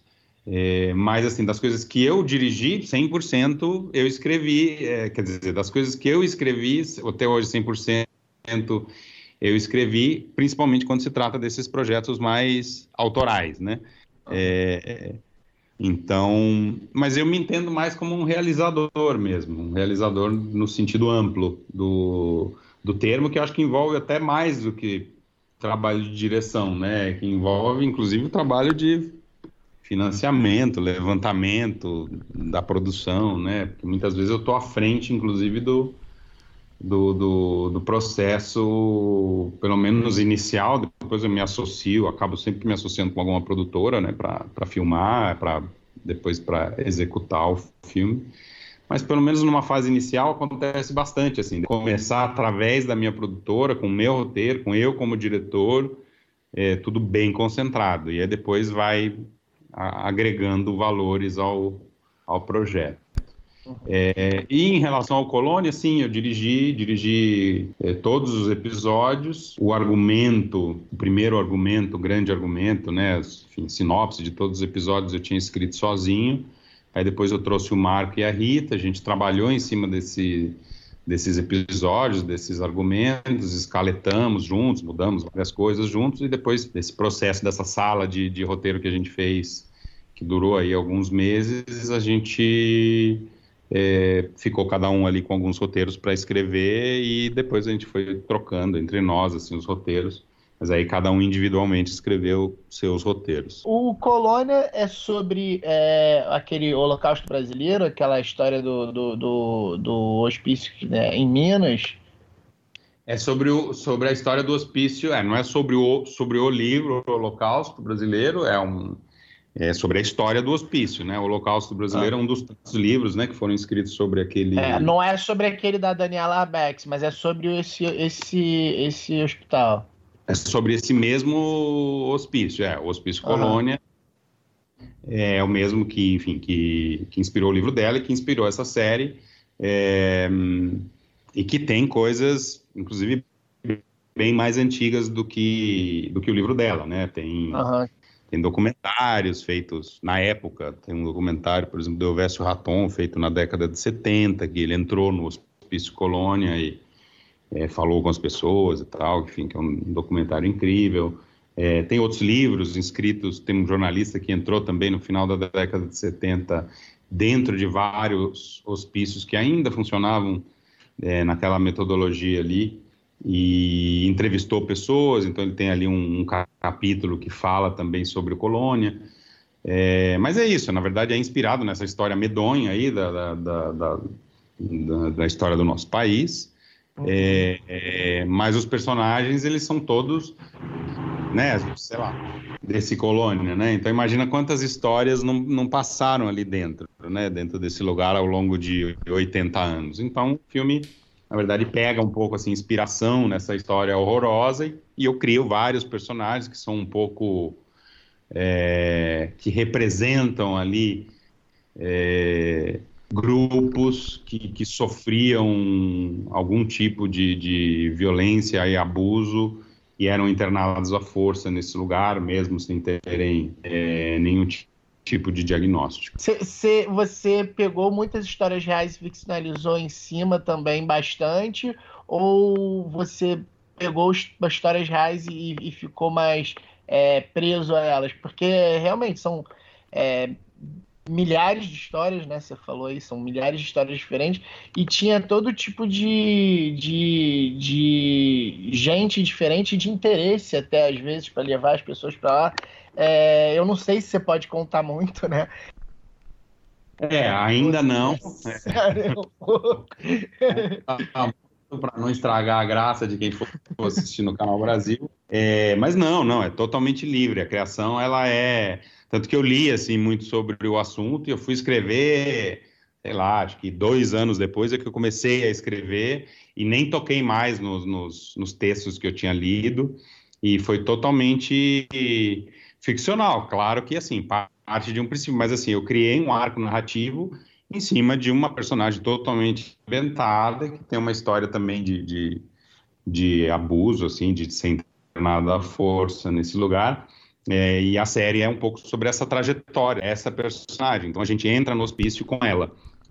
É, mas, assim, das coisas que eu dirigi, 100% eu escrevi, é, quer dizer, das coisas que eu escrevi, até hoje 100% eu escrevi, principalmente quando se trata desses projetos mais autorais, né? É, então, mas eu me entendo mais como um realizador mesmo, um realizador no sentido amplo do, do termo, que eu acho que envolve até mais do que trabalho de direção, né? Que envolve, inclusive, o trabalho de financiamento, levantamento da produção, né? Porque muitas vezes eu estou à frente, inclusive, do, do, do, do, processo, pelo menos inicial, depois eu me associo, acabo sempre me associando com alguma produtora, né, para filmar, para depois para executar o filme. Mas pelo menos numa fase inicial acontece bastante, assim, começar através da minha produtora, com o meu roteiro, com eu como diretor, é, tudo bem concentrado. E aí depois vai agregando valores ao, ao projeto. É, e em relação ao Colônia, sim, eu dirigi, dirigi é, todos os episódios. O argumento, o primeiro argumento, o grande argumento, né, enfim, sinopse de todos os episódios eu tinha escrito sozinho. Aí depois eu trouxe o Marco e a Rita, a gente trabalhou em cima desse, desses episódios, desses argumentos, escaletamos juntos, mudamos várias coisas juntos, e depois desse processo, dessa sala de, de roteiro que a gente fez, que durou aí alguns meses, a gente é, ficou cada um ali com alguns roteiros para escrever e depois a gente foi trocando entre nós assim os roteiros. Mas aí cada um individualmente escreveu seus roteiros.
O Colônia é sobre é, aquele Holocausto brasileiro, aquela história do, do, do, do hospício né, em Minas.
É sobre, o, sobre a história do hospício, é, não é sobre o, sobre o livro o Holocausto brasileiro, é um, é sobre a história do hospício, né? O Holocausto Brasileiro ah. é um dos livros, né, que foram escritos sobre aquele.
É, não é sobre aquele da Daniela Arbex, mas é sobre esse, esse, esse hospital.
É sobre esse mesmo hospício, é, o Hospício uhum. Colônia. É o mesmo que, enfim, que, que inspirou o livro dela e que inspirou essa série. É, e que tem coisas, inclusive, bem mais antigas do que, do que o livro dela, né? Tem. Uhum tem documentários feitos na época, tem um documentário, por exemplo, do Elvésio Raton, feito na década de 70, que ele entrou no Hospício Colônia e, é, falou com as pessoas e tal, enfim, que é um documentário incrível. É, tem outros livros inscritos, tem um jornalista que entrou também no final da década de 70 dentro de vários hospícios que ainda funcionavam é, naquela metodologia ali e entrevistou pessoas, então ele tem ali um, um capítulo que fala também sobre Colônia. É, mas é isso, na verdade é inspirado nessa história medonha aí da, da, da, da, da história do nosso país. É, é, mas os personagens, eles são todos, né, sei lá, desse colônia, né? Então imagina quantas histórias não, não passaram ali dentro, né, dentro desse lugar ao longo de 80 anos. Então o filme, na verdade, pega um pouco assim inspiração nessa história horrorosa e, e eu crio vários personagens que são um pouco é, que representam ali é, grupos que, que sofriam algum tipo de, de violência e abuso e eram internados à força nesse lugar, mesmo sem terem é, nenhum tipo de diagnóstico.
Cê, cê, você pegou muitas histórias reais e ficcionalizou em cima também bastante, ou você pegou histórias reais e, e ficou mais é, preso a elas? Porque realmente são é, milhares de histórias, né? Você falou aí, são milhares de histórias diferentes, e tinha todo tipo de, de, de gente diferente, de interesse até às vezes para levar as pessoas para lá. É, eu não sei se você pode contar muito, né?
É, ainda não. para não estragar a graça de quem for assistir no Canal Brasil. É, mas não, não, é totalmente livre. A criação, ela é tanto que eu li, assim, muito sobre o assunto e eu fui escrever, sei lá, acho que dois anos depois é que eu comecei a escrever e nem toquei mais nos, nos, nos textos que eu tinha lido e foi totalmente ficcional. Claro que, assim, parte de um princípio, mas, assim, eu criei um arco narrativo em cima de uma personagem totalmente inventada, que tem uma história também de, de, de abuso, assim, de ser internada à força nesse lugar. É, e a série é um pouco sobre essa trajetória, essa personagem. Então a gente entra no hospício com ela,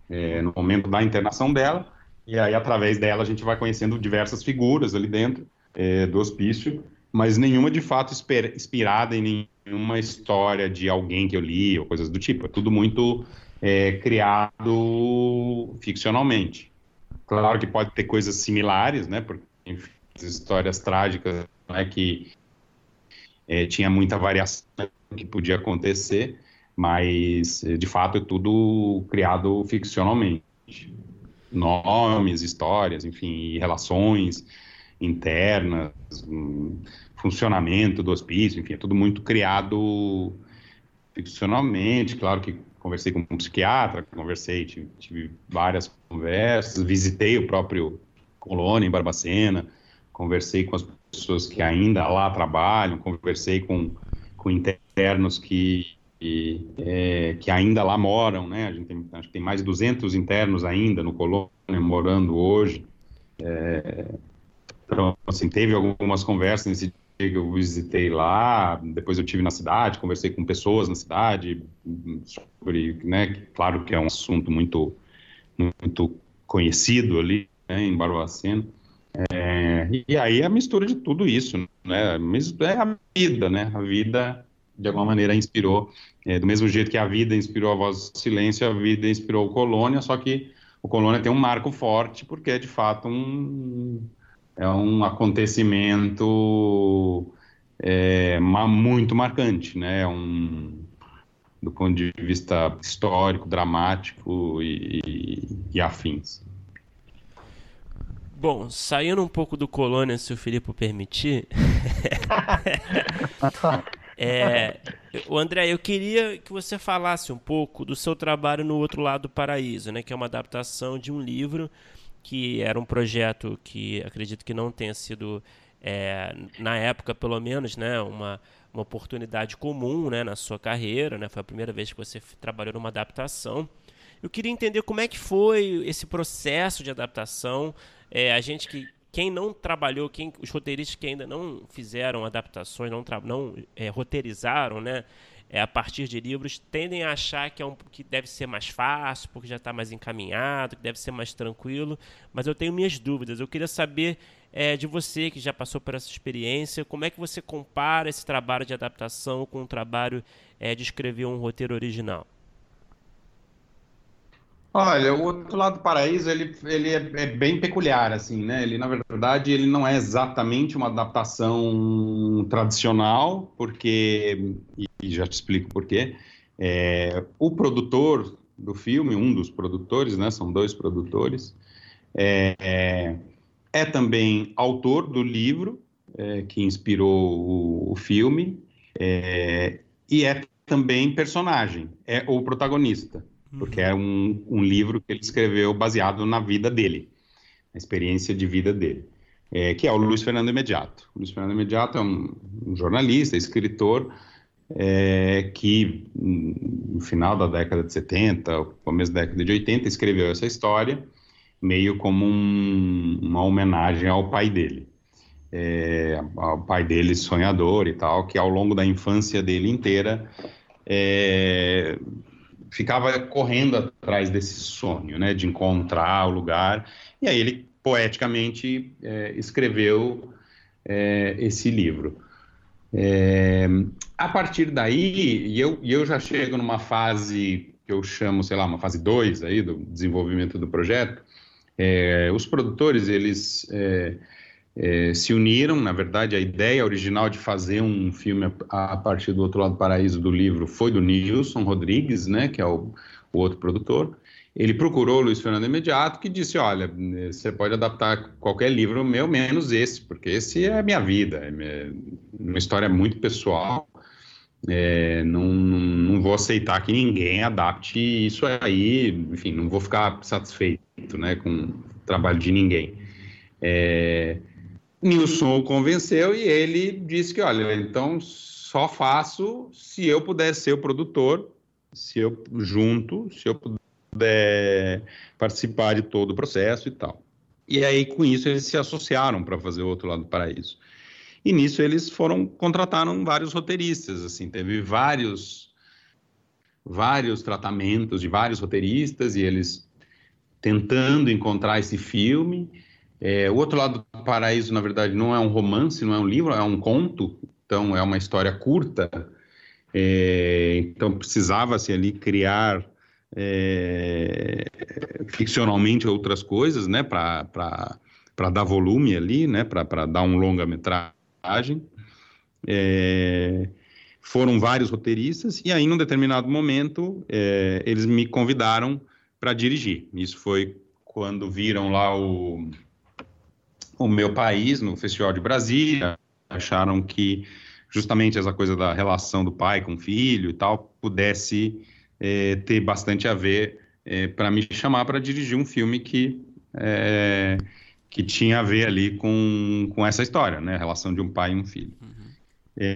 é, no momento da internação dela, e aí através dela a gente vai conhecendo diversas figuras ali dentro é, do hospício, mas nenhuma de fato inspirada em nenhuma história de alguém que eu li ou coisas do tipo. É tudo muito é, criado ficcionalmente. Claro que pode ter coisas similares, né? Porque enfim, as histórias trágicas né, que é, tinha muita variação que podia acontecer, mas de fato é tudo criado ficcionalmente. Nomes, histórias, enfim, relações internas, um, funcionamento do hospício, enfim, é tudo muito criado ficcionalmente. Claro que conversei com um psiquiatra, conversei, tive, tive várias conversas, visitei o próprio Colônia em Barbacena, conversei com as pessoas que ainda lá trabalham, conversei com, com internos que, que, é, que ainda lá moram, né? A gente tem, acho que tem mais de 200 internos ainda no Colônia morando hoje. É, então, assim, teve algumas conversas nesse dia que eu visitei lá, depois eu tive na cidade, conversei com pessoas na cidade sobre, né, claro que é um assunto muito, muito conhecido ali, né, em Barbacena. É, e aí a mistura de tudo isso, né? É a vida, né? A vida, de alguma maneira, inspirou, é, do mesmo jeito que a vida inspirou a Voz do Silêncio, a vida inspirou o Colônia, só que o Colônia tem um marco forte, porque é de fato um, é um acontecimento é, muito marcante, né? É um, do ponto de vista histórico, dramático e, e, e afins.
Bom, saindo um pouco do Colônia, se o Filipe permitir. é, o André, eu queria que você falasse um pouco do seu trabalho no Outro Lado do Paraíso, né, que é uma adaptação de um livro que era um projeto que acredito que não tenha sido, é, na época pelo menos, né, uma, uma oportunidade comum né, na sua carreira. Né, foi a primeira vez que você trabalhou numa adaptação. Eu queria entender como é que foi esse processo de adaptação é, a gente que quem não trabalhou, quem, os roteiristas que ainda não fizeram adaptações, não, não é, roteirizaram, né? é, a partir de livros tendem a achar que, é um, que deve ser mais fácil, porque já está mais encaminhado, que deve ser mais tranquilo, mas eu tenho minhas dúvidas. Eu queria saber é, de você, que já passou por essa experiência, como é que você compara esse trabalho de adaptação com o trabalho é, de escrever um roteiro original?
Olha, o outro lado do paraíso, ele, ele é, é, bem peculiar, assim, né? Ele, na verdade, ele não é exatamente uma adaptação tradicional, porque, e já te explico por quê, é, o produtor do filme, um dos produtores, né? São dois produtores, é, é também autor do livro é, que inspirou o, o filme, é, e é também personagem, é o protagonista porque é um, um livro que ele escreveu baseado na vida dele, na experiência de vida dele, é, que é o Luiz Fernando Imediato. O Luiz Fernando Imediato é um, um jornalista, escritor, é, que no final da década de 70, começo da década de 80, escreveu essa história, meio como um, uma homenagem ao pai dele. É, ao pai dele sonhador e tal, que ao longo da infância dele inteira é, ficava correndo atrás desse sonho, né, de encontrar o lugar. E aí ele poeticamente é, escreveu é, esse livro. É, a partir daí, e eu, eu já chego numa fase que eu chamo, sei lá, uma fase 2 aí do desenvolvimento do projeto, é, os produtores, eles é, se uniram. Na verdade, a ideia original de fazer um filme a, a, partir do outro lado do paraíso do livro foi do Nilson Rodrigues, né, que é o, o outro produtor. Ele procurou o Luiz Fernando Imediato, que disse: Olha, você pode adaptar qualquer livro meu, menos esse, porque esse é a minha vida, é minha, uma história muito pessoal. É, não, não vou aceitar que ninguém adapte isso aí, enfim, não vou ficar satisfeito né, com o trabalho de ninguém. É, Nilson o convenceu e ele disse que, olha, então só faço se eu puder ser o produtor, se eu junto, se eu puder participar de todo o processo e tal. E aí, com isso, eles se associaram para fazer o outro lado do paraíso. E nisso eles foram, contrataram vários roteiristas, assim, teve vários, vários tratamentos de vários roteiristas e eles tentando encontrar esse filme é, o outro lado do paraíso, na verdade, não é um romance, não é um livro, é um conto, então é uma história curta. É, então precisava-se ali criar é, ficcionalmente outras coisas, né, para dar volume ali, né, para dar um longa-metragem. É, foram vários roteiristas e aí, num determinado momento, é, eles me convidaram para dirigir. Isso foi quando viram lá o o meu país no Festival de Brasília, acharam que justamente essa coisa da relação do pai com o filho e tal pudesse é, ter bastante a ver é, para me chamar para dirigir um filme que é, que tinha a ver ali com, com essa história, né, a relação de um pai e um filho. Uhum.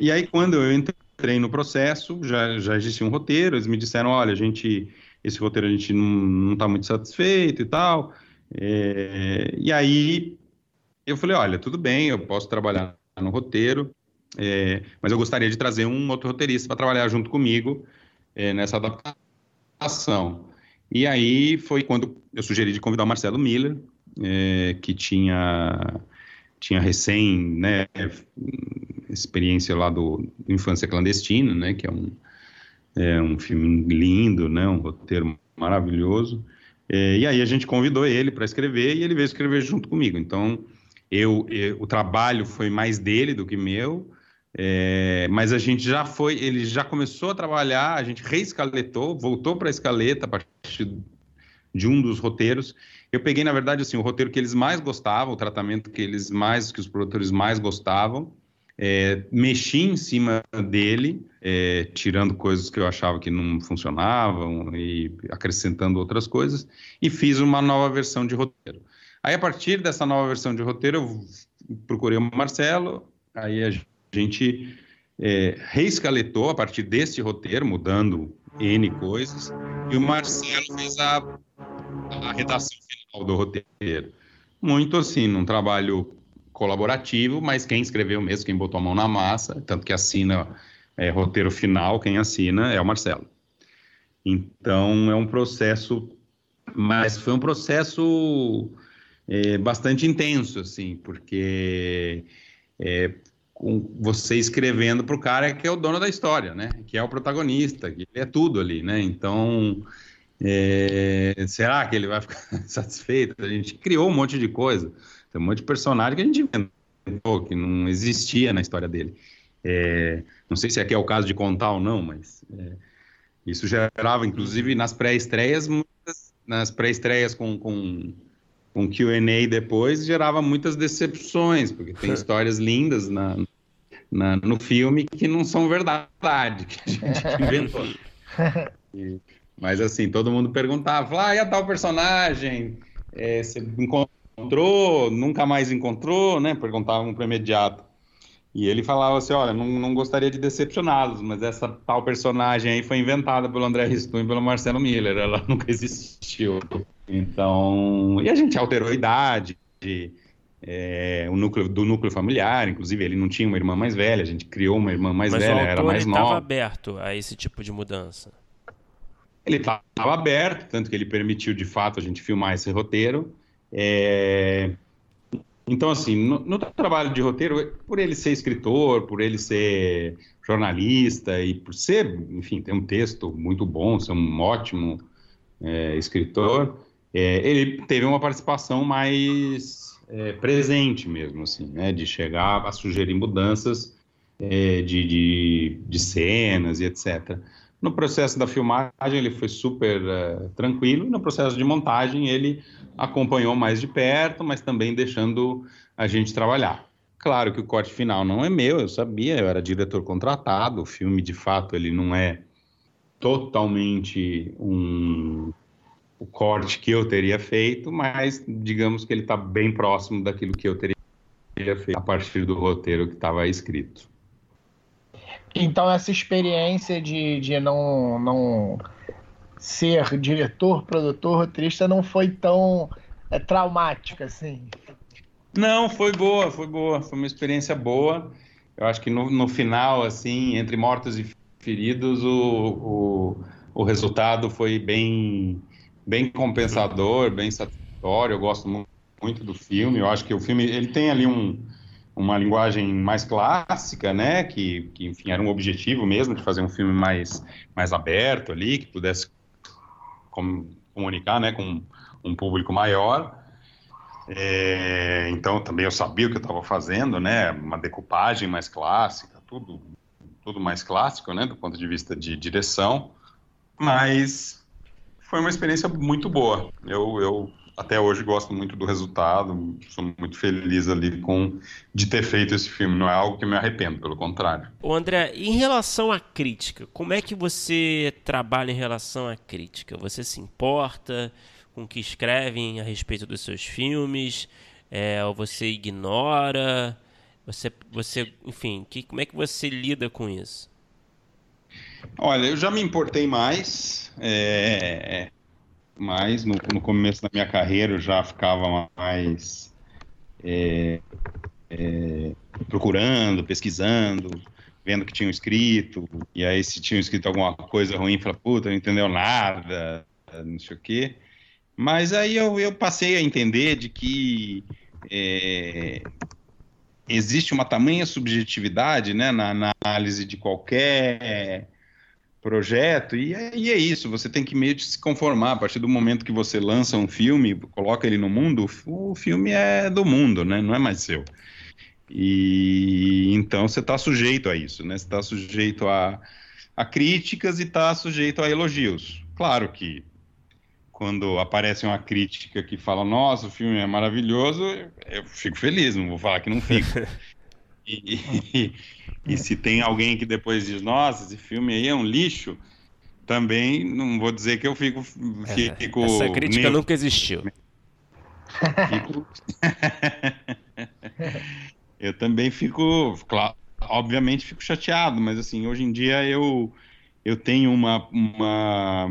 e aí quando eu entrei no processo, já já existia um roteiro, eles me disseram, olha, a gente esse roteiro a gente não está muito satisfeito e tal. É, e aí eu falei, olha, tudo bem, eu posso trabalhar no roteiro, é, mas eu gostaria de trazer um outro roteirista para trabalhar junto comigo é, nessa adaptação. E aí foi quando eu sugeri de convidar o Marcelo Miller, é, que tinha tinha recém né, experiência lá do Infância Clandestina, né, que é um, é um filme lindo, né, um roteiro maravilhoso. É, e aí a gente convidou ele para escrever e ele veio escrever junto comigo. Então, eu, eu, o trabalho foi mais dele do que meu, é, mas a gente já foi, ele já começou a trabalhar, a gente reescaletou, voltou para a escaleta a partir de um dos roteiros. Eu peguei, na verdade, assim, o roteiro que eles mais gostavam, o tratamento que eles mais, que os produtores mais gostavam, é, mexi em cima dele, é, tirando coisas que eu achava que não funcionavam e acrescentando outras coisas, e fiz uma nova versão de roteiro. Aí, a partir dessa nova versão de roteiro, eu procurei o Marcelo, aí a gente é, reescaletou a partir desse roteiro, mudando N coisas, e o Marcelo fez a, a redação final do roteiro. Muito assim, num trabalho colaborativo, mas quem escreveu mesmo, quem botou a mão na massa, tanto que assina é, roteiro final, quem assina é o Marcelo. Então, é um processo, mas foi um processo é, bastante intenso, assim, porque é, com você escrevendo para o cara que é o dono da história, né? Que é o protagonista, que é tudo ali, né? Então, é, será que ele vai ficar satisfeito? A gente criou um monte de coisa, tem um monte de personagem que a gente inventou, que não existia na história dele. É, não sei se aqui é o caso de contar ou não, mas é, isso gerava, inclusive, nas pré-estreias, nas pré-estreias com, com com Q&A depois gerava muitas decepções, porque tem histórias lindas na, na, no filme que não são verdade, que a gente inventou. E, mas assim, todo mundo perguntava, ah, e a tal personagem? É, você encontrou, nunca mais encontrou, né? Perguntavam para o imediato. E ele falava assim, olha, não, não gostaria de decepcioná-los, mas essa tal personagem aí foi inventada pelo André Riston e pelo Marcelo Miller, ela nunca existiu. Então, e a gente alterou a idade, é, o núcleo do núcleo familiar, inclusive ele não tinha uma irmã mais velha, a gente criou uma irmã mais
Mas
velha, era mais
ele
nova.
estava aberto a esse tipo de mudança.
Ele estava aberto, tanto que ele permitiu de fato a gente filmar esse roteiro. É... Então, assim, no, no, trabalho de roteiro, por ele ser escritor, por ele ser jornalista e por ser, enfim, ter um texto muito bom, ser um ótimo é, escritor, é, ele teve uma participação mais é, presente mesmo, assim, né, de chegar a sugerir mudanças é, de, de, de, cenas e etc. No processo da filmagem ele foi super é, tranquilo, e no processo de montagem ele acompanhou mais de perto, mas também deixando a gente trabalhar. Claro que o corte final não é meu, eu sabia, eu era diretor contratado, o filme de fato ele não é totalmente um o corte que eu teria feito, mas digamos que ele está bem próximo daquilo que eu teria feito a partir do roteiro que estava escrito.
Então essa experiência de, de não, não ser diretor, produtor, roteirista não foi tão é, traumática assim?
Não, foi boa, foi boa, foi uma experiência boa. Eu acho que no, no final, assim, entre mortos e feridos, o, o, o resultado foi bem bem compensador, bem satisfatório. Eu gosto muito do filme. Eu acho que o filme ele tem ali um, uma linguagem mais clássica, né? Que, que, enfim, era um objetivo mesmo de fazer um filme mais, mais aberto ali, que pudesse com, comunicar, né? Com um público maior. É, então também eu sabia o que eu estava fazendo, né? Uma decupagem mais clássica, tudo, tudo mais clássico, né? Do ponto de vista de direção. Mas foi uma experiência muito boa. Eu, eu até hoje gosto muito do resultado, sou muito feliz ali com de ter feito esse filme. Não é algo que me arrependo, pelo contrário.
O André, em relação à crítica, como é que você trabalha em relação à crítica? Você se importa com o que escrevem a respeito dos seus filmes? É, ou você ignora? Você, você, enfim, que, como é que você lida com isso?
Olha, eu já me importei mais, é, mais no, no, começo da minha carreira eu já ficava mais é, é, procurando, pesquisando, vendo que tinham escrito, e aí se tinham escrito alguma coisa ruim, fala, puta, não entendeu nada, não sei o quê. Mas aí eu, eu passei a entender de que é, existe uma tamanha subjetividade né, na, na análise de qualquer projeto, e é, e é, isso, você tem que meio de se conformar, a partir do momento que você lança um filme, coloca ele no mundo, o filme é do mundo, né, não é mais seu. E então você está sujeito a isso, né, você está sujeito a, a críticas e está sujeito a elogios. Claro que quando aparece uma crítica que fala, nossa, o filme é maravilhoso, eu fico feliz, não vou falar que não fico. e, e, e se tem alguém que depois diz, nossa, esse filme aí é um lixo, também não vou dizer que eu fico. fico
Essa crítica neutro. nunca existiu.
Fico... eu também fico, claro, obviamente fico chateado, mas assim, hoje em dia eu, eu tenho uma, uma,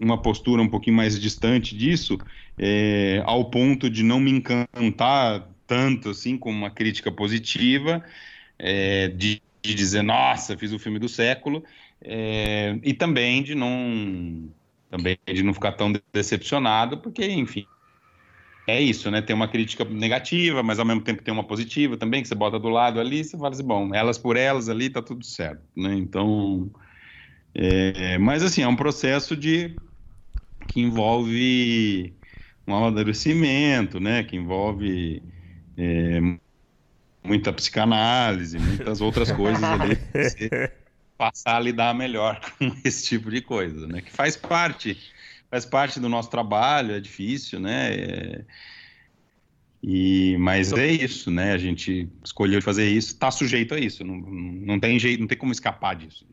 uma postura um pouquinho mais distante disso, é, ao ponto de não me encantar tanto assim com uma crítica positiva, é, de de dizer, nossa, fiz o filme do século, é, e também de não também de não ficar tão decepcionado, porque, enfim, é isso, né? Tem uma crítica negativa, mas ao mesmo tempo tem uma positiva também, que você bota do lado ali, você fala assim, bom, elas por elas ali tá tudo certo, né? Então, é, mas assim, é um processo de que envolve um amadurecimento, né? Que envolve é, muita psicanálise, muitas outras coisas ali. passar a lidar melhor com esse tipo de coisa, né? Que faz parte, faz parte do nosso trabalho, é difícil, né? É... E, mas é isso, né? A gente escolheu fazer isso, está sujeito a isso, não, não tem jeito, não tem como escapar disso.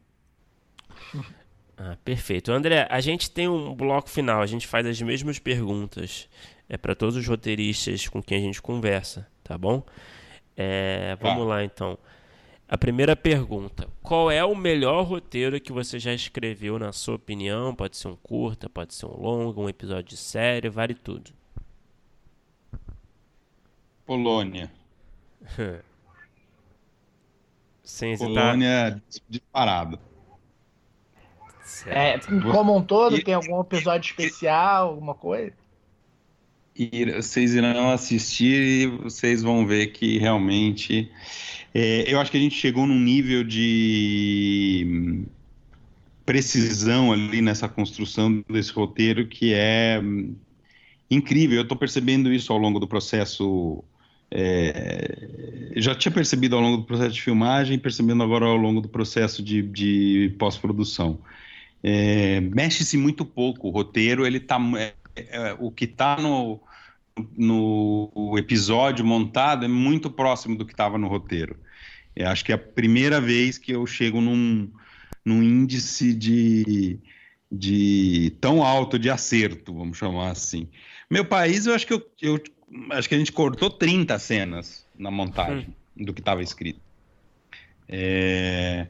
Ah, perfeito. André, a gente tem um bloco final, a gente faz as mesmas perguntas é para todos os roteiristas com quem a gente conversa, tá bom? É, vamos tá. lá então. A primeira pergunta: qual é o melhor roteiro que você já escreveu, na sua opinião? Pode ser um curta, pode ser um longo, um episódio de série, vale tudo.
Polônia.
Sem
Polônia disparado.
É, como um todo, e, tem algum episódio especial, alguma coisa?
E vocês irão assistir e vocês vão ver que realmente é, eu acho que a gente chegou num nível de precisão ali nessa construção desse roteiro que é incrível. Eu estou percebendo isso ao longo do processo. É, já tinha percebido ao longo do processo de filmagem, percebendo agora ao longo do processo de, de pós-produção. É, Mexe-se muito pouco. O roteiro, ele tá, é, é o que está no, no episódio montado é muito próximo do que estava no roteiro. Eu acho que é a primeira vez que eu chego num, num índice de, de tão alto de acerto, vamos chamar assim. Meu país, eu acho que eu, eu acho que a gente cortou 30 cenas na montagem hum. do que estava escrito. É,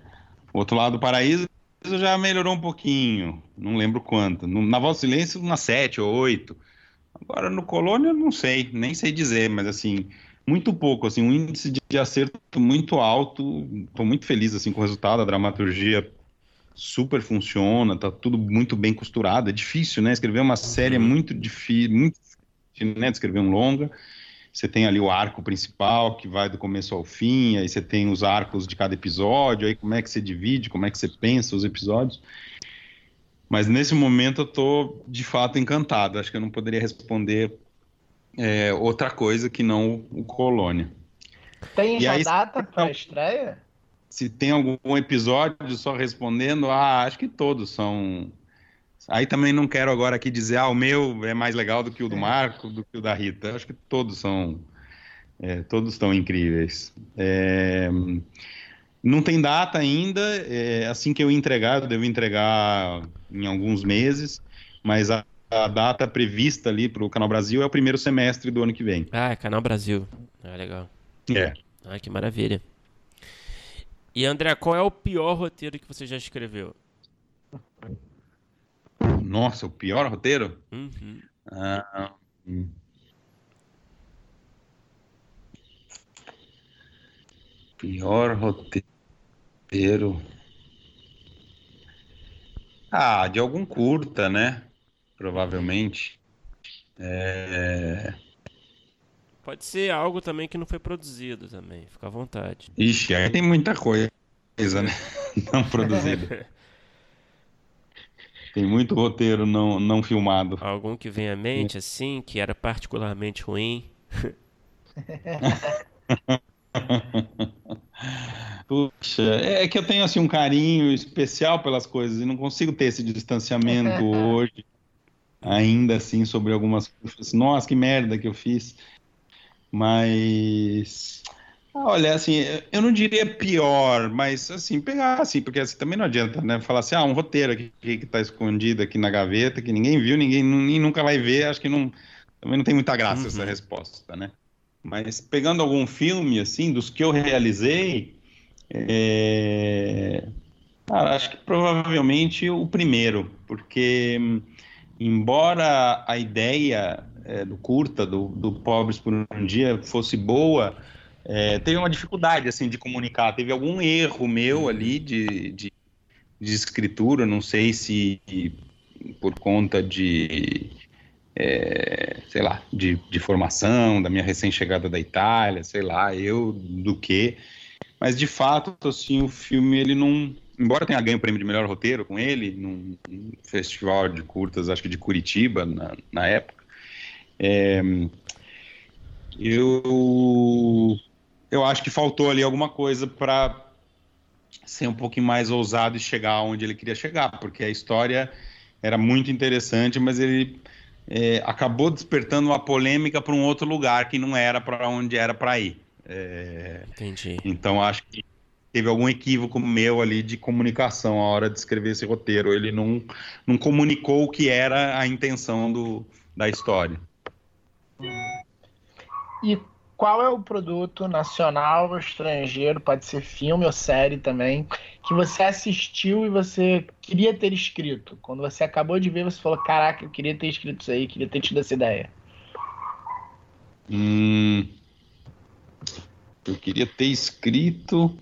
o outro lado do paraíso já melhorou um pouquinho, não lembro quanto. Na Voz do Silêncio, umas 7 ou 8. Agora no Colônia, não sei, nem sei dizer, mas assim, muito pouco, assim, um índice de acerto muito alto. Estou muito feliz assim com o resultado, a dramaturgia super funciona, tá tudo muito bem costurado. É difícil, né? Escrever uma série é muito difícil, muito difícil, né? Escrever um longa. Você tem ali o arco principal que vai do começo ao fim, aí você tem os arcos de cada episódio, aí como é que você divide, como é que você pensa os episódios. Mas nesse momento eu tô de fato encantado. Acho que eu não poderia responder é, outra coisa que não o Colônia.
Tem e já aí, data para a estreia?
Se tem algum episódio só respondendo, ah, acho que todos são. Aí também não quero agora aqui dizer, ah, o meu é mais legal do que o do. Marco, do que o da Rita. Acho que todos são. É, todos estão incríveis. É, não tem data ainda, é, assim que eu entregar, eu devo entregar em alguns meses, mas a, a data prevista ali para o Canal Brasil é o primeiro semestre do ano que vem.
Ah, é Canal Brasil. Ah, legal.
É.
Ah, que maravilha. E André, qual é o pior roteiro que você já escreveu?
Nossa, o pior roteiro?
Uhum.
Ah, hum. Pior roteiro. Ah, de algum curta, né? Provavelmente. É...
Pode ser algo também que não foi produzido também, fica à vontade.
Ixi, aí tem muita coisa, né? Não produzida. tem muito roteiro não, não filmado.
Algum que vem à mente, assim, que era particularmente ruim?
Puxa, é que eu tenho assim um carinho especial pelas coisas e não consigo ter esse distanciamento hoje, ainda assim, sobre algumas coisas. Nossa, que merda que eu fiz. Mas, olha, assim, eu não diria pior, mas assim, pegar assim, porque assim, também não adianta, né? Falar assim, ah, um roteiro aqui que está escondido aqui na gaveta, que ninguém viu, ninguém nunca vai ver, acho que não, também não tem muita graça uhum. essa resposta, né? Mas pegando algum filme, assim, dos que eu realizei, é... acho que provavelmente o primeiro, porque embora a ideia é, do curta, do, do Pobres por um Dia, fosse boa, é, teve uma dificuldade assim de comunicar. Teve algum erro meu ali de, de, de escritura, não sei se por conta de, é, sei lá, de, de formação, da minha recém-chegada da Itália, sei lá, eu do que. Mas de fato, assim, o filme ele não, embora tenha ganho o prêmio de melhor roteiro com ele num, num festival de curtas, acho que de Curitiba na, na época. É, eu eu acho que faltou ali alguma coisa para ser um pouquinho mais ousado e chegar onde ele queria chegar, porque a história era muito interessante, mas ele é, acabou despertando uma polêmica para um outro lugar que não era para onde era para ir. É,
Entendi.
então acho que teve algum equívoco meu ali de comunicação a hora de escrever esse roteiro. Ele não, não comunicou o que era a intenção do, da história.
E qual é o produto nacional ou estrangeiro, pode ser filme ou série também, que você assistiu e você queria ter escrito? Quando você acabou de ver, você falou: Caraca, eu queria ter escrito isso aí, queria ter tido essa ideia.
Hum, eu queria ter escrito.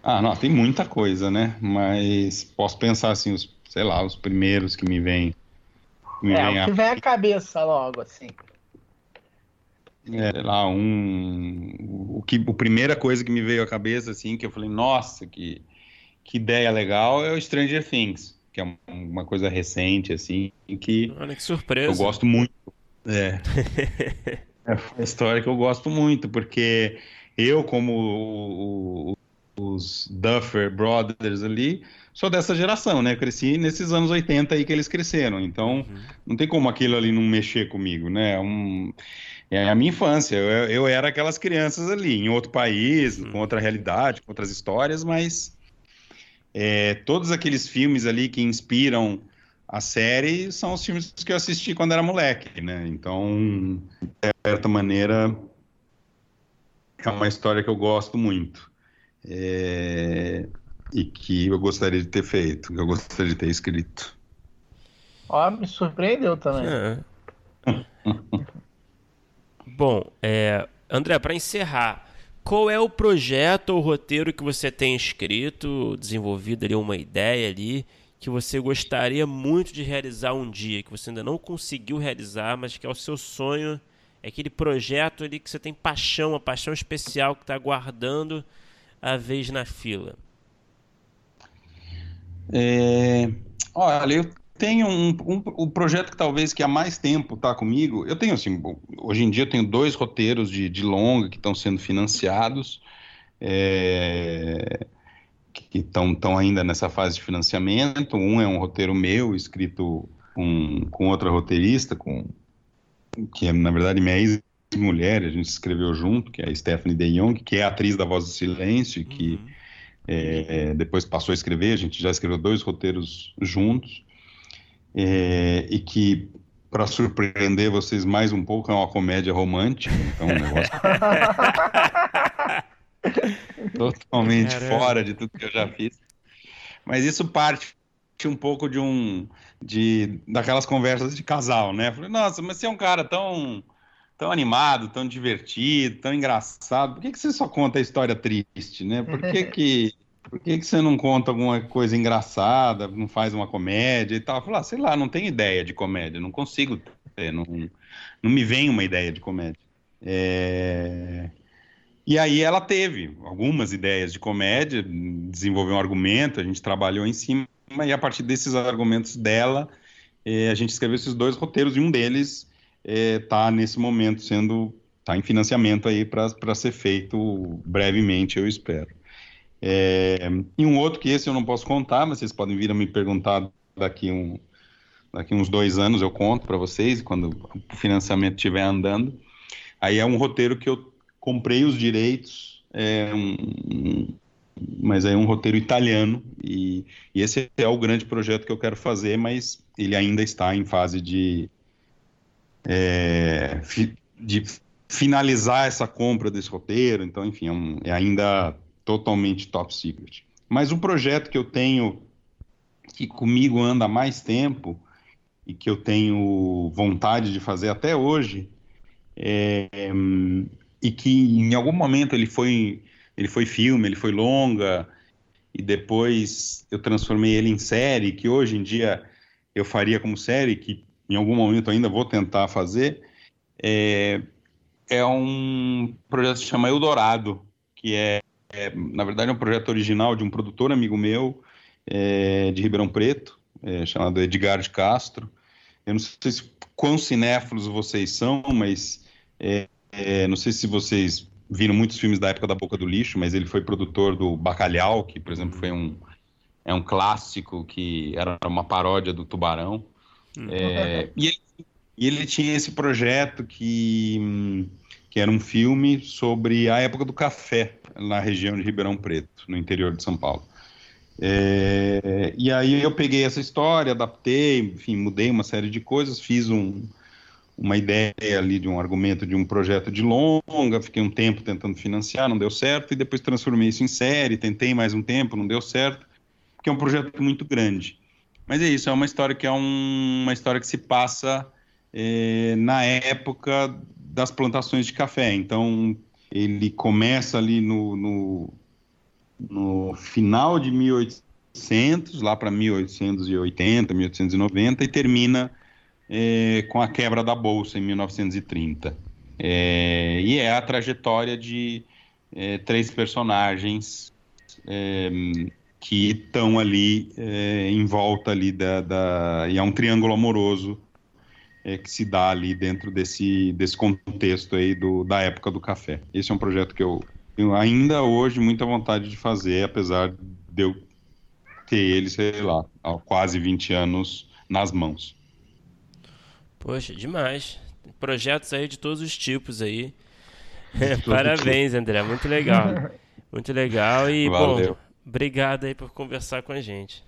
Ah, não, tem muita coisa, né? Mas posso pensar assim, os, sei lá, os primeiros que me vêm. Me
é,
vem
o que
a,
vem à cabeça logo, assim.
É, lá, um. O que, a primeira coisa que me veio à cabeça, assim, que eu falei, nossa, que, que ideia legal, é o Stranger Things, que é uma coisa recente, assim, que
Olha que surpresa.
eu gosto muito. É. É uma história que eu gosto muito, porque eu, como o- o- os Duffer Brothers ali, sou dessa geração, né? Eu cresci nesses anos 80 aí que eles cresceram. Então,
Uhum.
não tem como aquilo ali não mexer comigo, né? É Um, é a minha infância. Eu, eu era aquelas crianças ali, em outro país,
Hum.
com outra realidade, com outras histórias, mas é, todos aqueles filmes ali que inspiram a série são os filmes que eu assisti quando era moleque, né? Então, de certa maneira, é uma história que eu gosto muito. É, e que eu gostaria de ter feito, que eu gostaria de ter escrito.
Ó, me surpreendeu também.
É. Bom, é, André, para encerrar, qual é o projeto ou roteiro que você tem escrito, desenvolvido ali, uma ideia ali, que você gostaria muito de realizar um dia, que você ainda não conseguiu realizar, mas que é o seu sonho, é aquele projeto ali que você tem paixão, uma paixão especial que está aguardando a vez na fila?
É, olha, eu tenho um, um, um projeto que talvez que há mais tempo está comigo. Eu tenho assim, hoje em dia eu tenho dois roteiros de, de longa que estão sendo financiados, é, que estão ainda nessa fase de financiamento. Um é um roteiro meu, escrito com, com outra roteirista, com, que é na verdade minha ex-mulher, a gente escreveu junto, que é a Stephanie De Jong, que é atriz da Voz do Silêncio, que
Uhum.
é, depois passou a escrever, a gente já escreveu dois roteiros juntos, é, e que, para surpreender vocês mais um pouco, é uma comédia romântica, então um negócio totalmente
Caramba.
fora de tudo que eu já fiz. Mas isso parte um pouco de um de daquelas conversas de casal, né? Falei, nossa, mas você é um cara tão tão animado, tão divertido, tão engraçado. Por que que você só conta a história triste, né? Por que que por que que você não conta alguma coisa engraçada, não faz uma comédia e tal? Eu falei, ah, sei lá, não tenho ideia de comédia, não consigo ter, não, não me vem uma ideia de comédia. É, E aí ela teve algumas ideias de comédia, desenvolveu um argumento, a gente trabalhou em cima, e a partir desses argumentos dela, eh, a gente escreveu esses dois roteiros, e um deles está nesse momento sendo, está em financiamento aí para ser feito brevemente, eu espero. É, e um outro que esse eu não posso contar, mas vocês podem vir a me perguntar daqui um, daqui uns dois anos eu conto para vocês, quando o financiamento estiver andando. Aí é um roteiro que eu comprei os direitos, é um, mas é um roteiro italiano, e, e, esse é o grande projeto que eu quero fazer, mas ele ainda está em fase de, é, fi, de finalizar essa compra desse roteiro, então, enfim, é, um, é ainda totalmente top secret. Mas o projeto que eu tenho, que comigo anda mais tempo, e que eu tenho vontade de fazer até hoje, é, e que em algum momento ele foi, ele foi filme, ele foi longa, e depois eu transformei ele em série, que hoje em dia eu faria como série, que em algum momento ainda vou tentar fazer, é, é um projeto que se chama Eldorado, que é, é, na verdade, é um projeto original de um produtor amigo meu, é, de Ribeirão Preto, é, chamado Edgar de Castro. Eu não sei se, quão cinéfilos vocês são, mas é, é, não sei se vocês viram muitos filmes da época da Boca do Lixo, mas ele foi produtor do Bacalhau, que, por exemplo, foi um, é um clássico que era uma paródia do Tubarão. Uhum. É, e, ele, e, ele, tinha esse projeto que, que era um filme sobre a época do café na região de Ribeirão Preto, no interior de São Paulo. É, e aí eu peguei essa história, adaptei, enfim, mudei uma série de coisas, fiz um, uma ideia ali de um argumento de um projeto de longa, fiquei um tempo tentando financiar, não deu certo, e depois transformei isso em série, tentei mais um tempo, não deu certo, porque é um projeto muito grande. Mas é isso, é uma história que é um, uma história que se passa é, na época das plantações de café. Então, ele começa ali no, no, no final de 1800, lá para 1880, 1890, e termina é, com a quebra da Bolsa em 1930. É, e é a trajetória de é, três personagens que estão ali em volta ali da, da, e é um triângulo amoroso é, que se dá ali dentro desse, desse contexto aí do, da época do café. Esse é um projeto que eu tenho ainda hoje muita vontade de fazer, apesar de eu ter ele, sei lá, há quase 20 anos nas mãos.
Poxa, demais. Projetos aí de todos os tipos aí. Parabéns, André. Muito legal. Muito legal. E, Valeu. bom, obrigado aí por conversar com a gente.